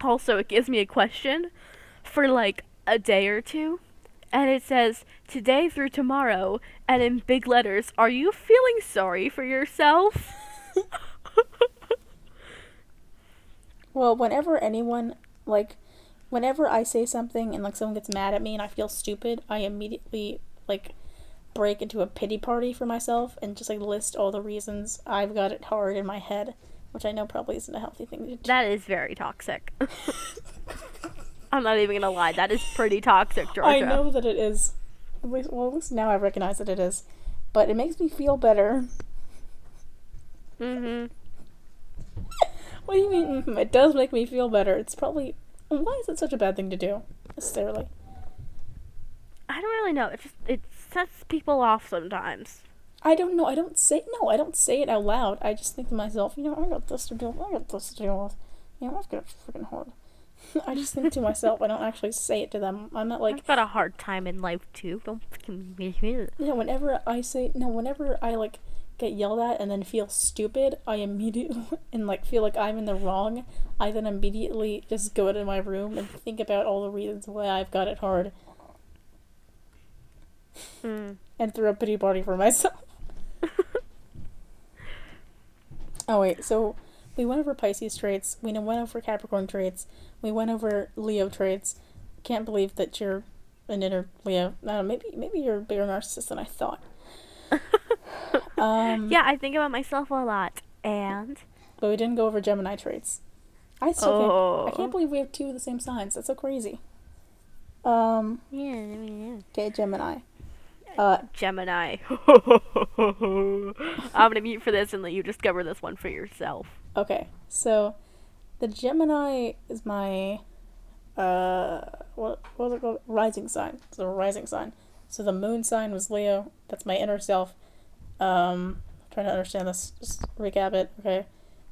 Also, it gives me a question for like a day or two. And it says, today through tomorrow, and in big letters, are you feeling sorry for yourself? Well, whenever anyone, like, whenever I say something and, like, someone gets mad at me and I feel stupid, I immediately, like, break into a pity party for myself and just, like, list all the reasons I've got it hard in my head, which I know probably isn't a healthy thing to do. that is very toxic. I'm not even gonna lie, that is pretty toxic, Georgia. I know that it is. At least, well, at least now I recognize that it is. But it makes me feel better. Mm-hmm. What do you mean? mhm? It does make me feel better. It's probably. Why is it such a bad thing to do, necessarily? I don't really know. It just it sets people off sometimes. I don't know. I don't say no. I don't say it out loud. I just think to myself, you know, I got this to deal. with. I got this to deal with. You know, I've got freaking hard. I just think to myself. I don't actually say it to them. I'm not like I've got a hard time in life too. Don't fucking you know. Whenever I say no, whenever I like get yelled at and then feel stupid, I immediately and like feel like I'm in the wrong. I then immediately just go to my room and think about all the reasons why I've got it hard Mm. and throw a pity party for myself. Oh wait, so we went over Pisces traits, we went over Capricorn traits, we went over Leo traits. Can't believe that you're an inner Leo. I don't know, maybe maybe you're a bigger narcissist than I thought. Um, Yeah, I think about myself a lot. And but we didn't go over Gemini traits. I still oh, can't. I can't believe we have two of the same signs. That's so crazy. Um. Yeah, I mean, Okay, Gemini. Uh, Gemini. I'm gonna mute for this and let you discover this one for yourself. Okay, so the Gemini is my uh what what was it called? Rising sign. It's a rising sign. So the moon sign was Leo. That's my inner self. Um, trying to understand this. Just recap it. Okay,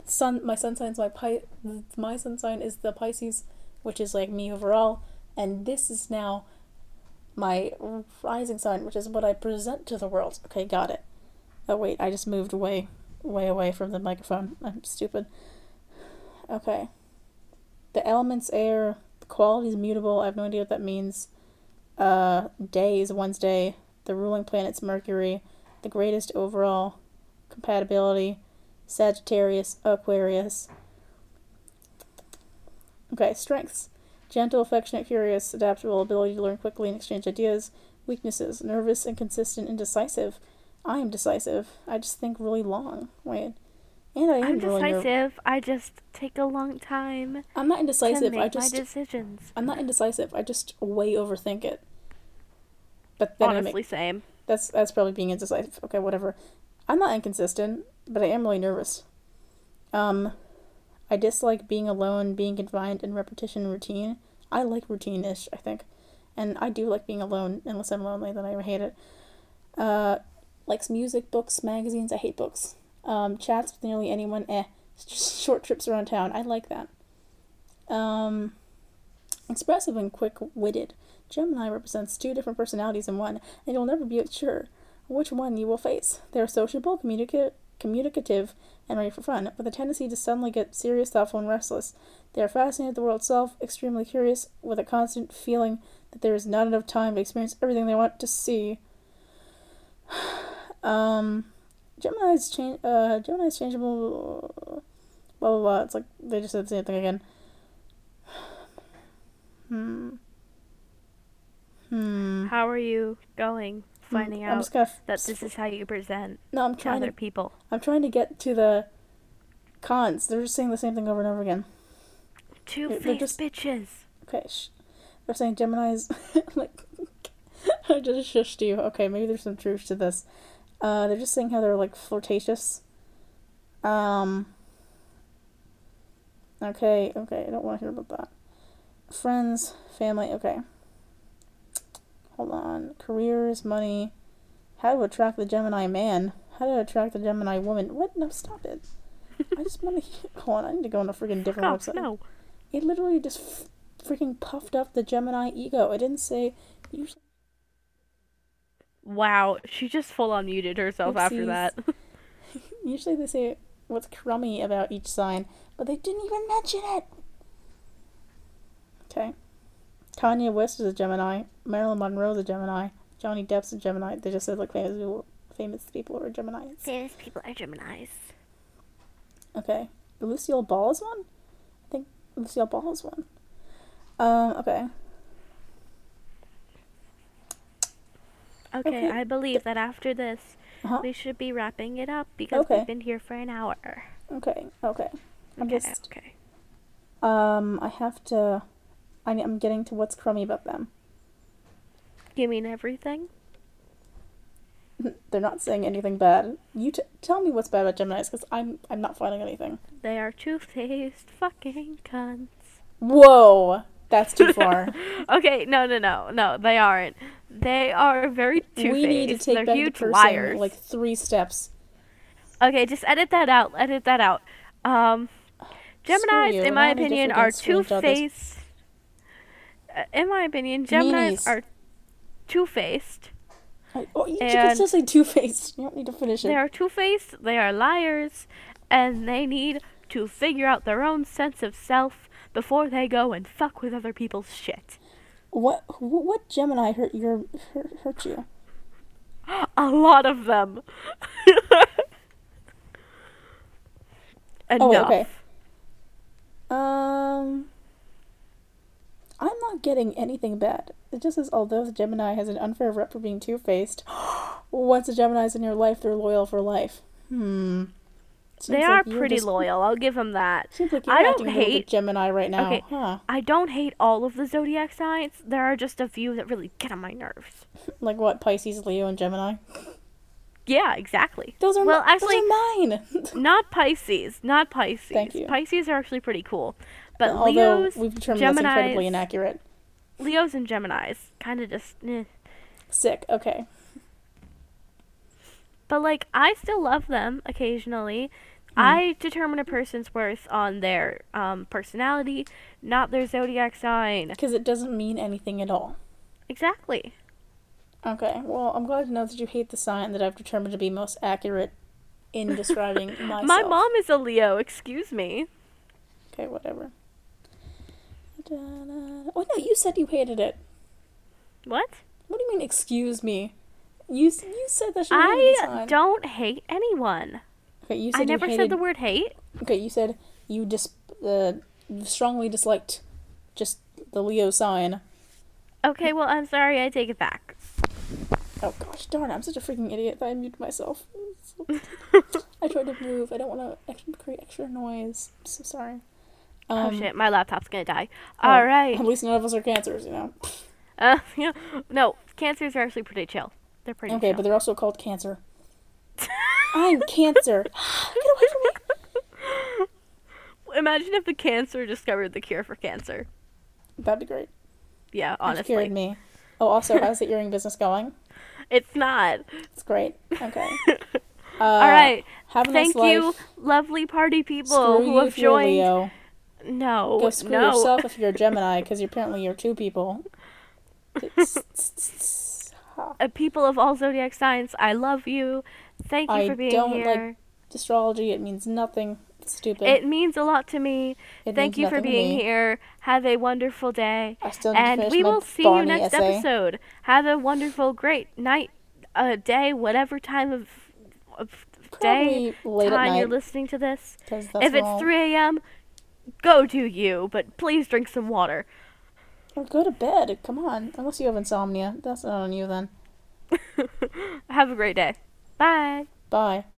sun. My sun sign's my pi. My sun sign is the Pisces, which is like me overall, and this is now my rising sign, which is what I present to the world. Okay, got it. Oh wait, I just moved way, way away from the microphone. I'm stupid. Okay. The elements air, the quality is mutable. I have no idea what that means. Uh, day is Wednesday. The ruling planet's Mercury. The greatest overall compatibility, Sagittarius, Aquarius. Okay, strengths. Gentle, affectionate, curious, adaptable, ability to learn quickly and exchange ideas. Weaknesses. Nervous, inconsistent, indecisive. I am decisive. I just think really long. Wait. And I am I'm really decisive. I just take a long time I'm not indecisive. I just my decisions. I'm not indecisive. I just way overthink it. But then I Honestly, make, same. That's that's probably being indecisive. Okay, whatever. I'm not inconsistent, but I am really nervous. Um, I dislike being alone, being confined in repetition routine. I like routine-ish, I think, and I do like being alone. Unless I'm lonely, then I hate it. Uh, likes music, books, magazines. I hate books. Um, chats with nearly anyone. Eh. Short trips around town. I like that. Um, expressive and quick-witted. Gemini represents two different personalities in one, and you'll never be sure which one you will face. They are sociable, communica- communicative, and ready for fun, with a tendency to suddenly get serious, thoughtful, and restless. They are fascinated with the world itself, extremely curious, with a constant feeling that there is not enough time to experience everything they want to see. um, Gemini's change. Uh, Gemini's changeable. Blah blah blah. It's like they just said the same thing again. Hmm. Hmm. How are you going? Finding I'm out f- that this is how you present No, I'm to trying other to. people. I'm trying to get to the cons. They're just saying the same thing over and over again. Two faced just- bitches. Okay, sh- they're saying Gemini's like. I just shushed you. Okay, maybe there's some truth to this. Uh, they're just saying how they're like flirtatious. Um. Okay, okay, I don't want to hear about that. Friends, family, okay. Hold on. Careers, money. How to attract the Gemini man. How to attract the Gemini woman. What? No, stop it. I just want to. Hold on, I need to go on a freaking different Oh, website. no. It literally just f- freaking puffed up the Gemini ego. It didn't say. Usually, Wow, she just full on muted herself after that. usually they say what's crummy about each sign, but they didn't even mention it. Okay. Kanye West is a Gemini. Marilyn Monroe is a Gemini. Johnny Depp's a Gemini. They just said like famous people, famous people are Geminis. Famous people are Geminis. Okay. Lucille Ball is one? I think Lucille Ball is one. Um, okay. Okay, Okay. I believe that after this, Uh-huh. we should be wrapping it up because Okay. we've been here for an hour. Okay, okay. I'm Okay, just okay. um I have to I'm getting to what's crummy about them. You mean everything? They're not saying anything bad. You t- tell me what's bad about Gemini's because I'm I'm not finding anything. They are two-faced fucking cunts. Whoa, that's too far. Okay, no, no, no, no, they aren't. They are very two-faced. we need to take They're back the huge cursing liars. like three steps. Okay, just edit that out. Edit that out. Um, Geminis, in my I need to opinion, are two-faced. Uh, in my opinion, Geminis Meanies. are two-faced. Oh, you, can still say two faced. You don't need to finish it. They are two-faced. They are liars, and they need to figure out their own sense of self before they go and fuck with other people's shit. What what Gemini hurt your hurt, hurt you? A lot of them. Enough. Oh okay. Um, I'm not getting anything bad. It just says although the Gemini has an unfair rep for being two faced, once a Gemini's in your life, they're loyal for life. Hmm. They Seems are like you're pretty just- loyal. I'll give them that. Seems like you're I don't acting a little hate- Gemini right now, Okay. huh? I don't hate all of the zodiac signs. There are just a few that really get on my nerves. Like what? Pisces, Leo, and Gemini. Yeah, exactly. Those are Well, mi- actually- those are mine. Not Pisces. Not Pisces. Thank you. Pisces are actually pretty cool. But Although Leos, we've determined that's incredibly inaccurate. Leos and Geminis kind of just eh. Sick. Okay. But like I still love them occasionally. Hmm. I determine a person's worth on their um, personality, not their zodiac sign. Because it doesn't mean anything at all. Exactly. Okay, well, I'm glad to know that you hate the sign that I've determined to be most accurate in describing myself. My mom is a Leo, excuse me. Okay, whatever. Da-da-da. Oh no, you said you hated it. What? What do you mean? Excuse me. You you said that you hated I don't hate anyone. Okay, you said I never you said the word hate. Okay, you said you dis uh, strongly disliked just the Leo sign. Okay, well, I'm sorry, I take it back. Oh gosh, darn! I'm such a freaking idiot that I muted myself. I I tried to move. I don't want to create extra noise. I'm so sorry. Oh Um, shit, my laptop's gonna die. oh, All right. At least none of us are cancers, you know. Uh, yeah. No, cancers are actually pretty chill. They're pretty Okay, chill. but they're also called cancer. I'm cancer. Get away from me. Imagine if the cancer discovered the cure for cancer. That'd be great. Yeah, honestly. cured me. Oh, also, how's the earring business going? It's not. It's great. Okay. Uh, All right. Have a Thank nice you, lovely party people Screw who have if you're a joined. Leo. No, Go screw no. yourself if you're a Gemini, because apparently you're two people. It's- Uh, people of all zodiac signs, I love you. Thank you I for being here. I don't like. Astrology, it means nothing. It's stupid. it means a lot to me. It Thank you for being here. Have a wonderful day. I still need And we will see you next essay. episode. Have a wonderful, great night, uh, day, whatever time of, of day, Probably late at time you're listening to this. if it's 3 a.m., go to you, but please drink some water. Or go to bed. Come on. Unless you have insomnia. That's not on you then. Have a great day. Bye. Bye.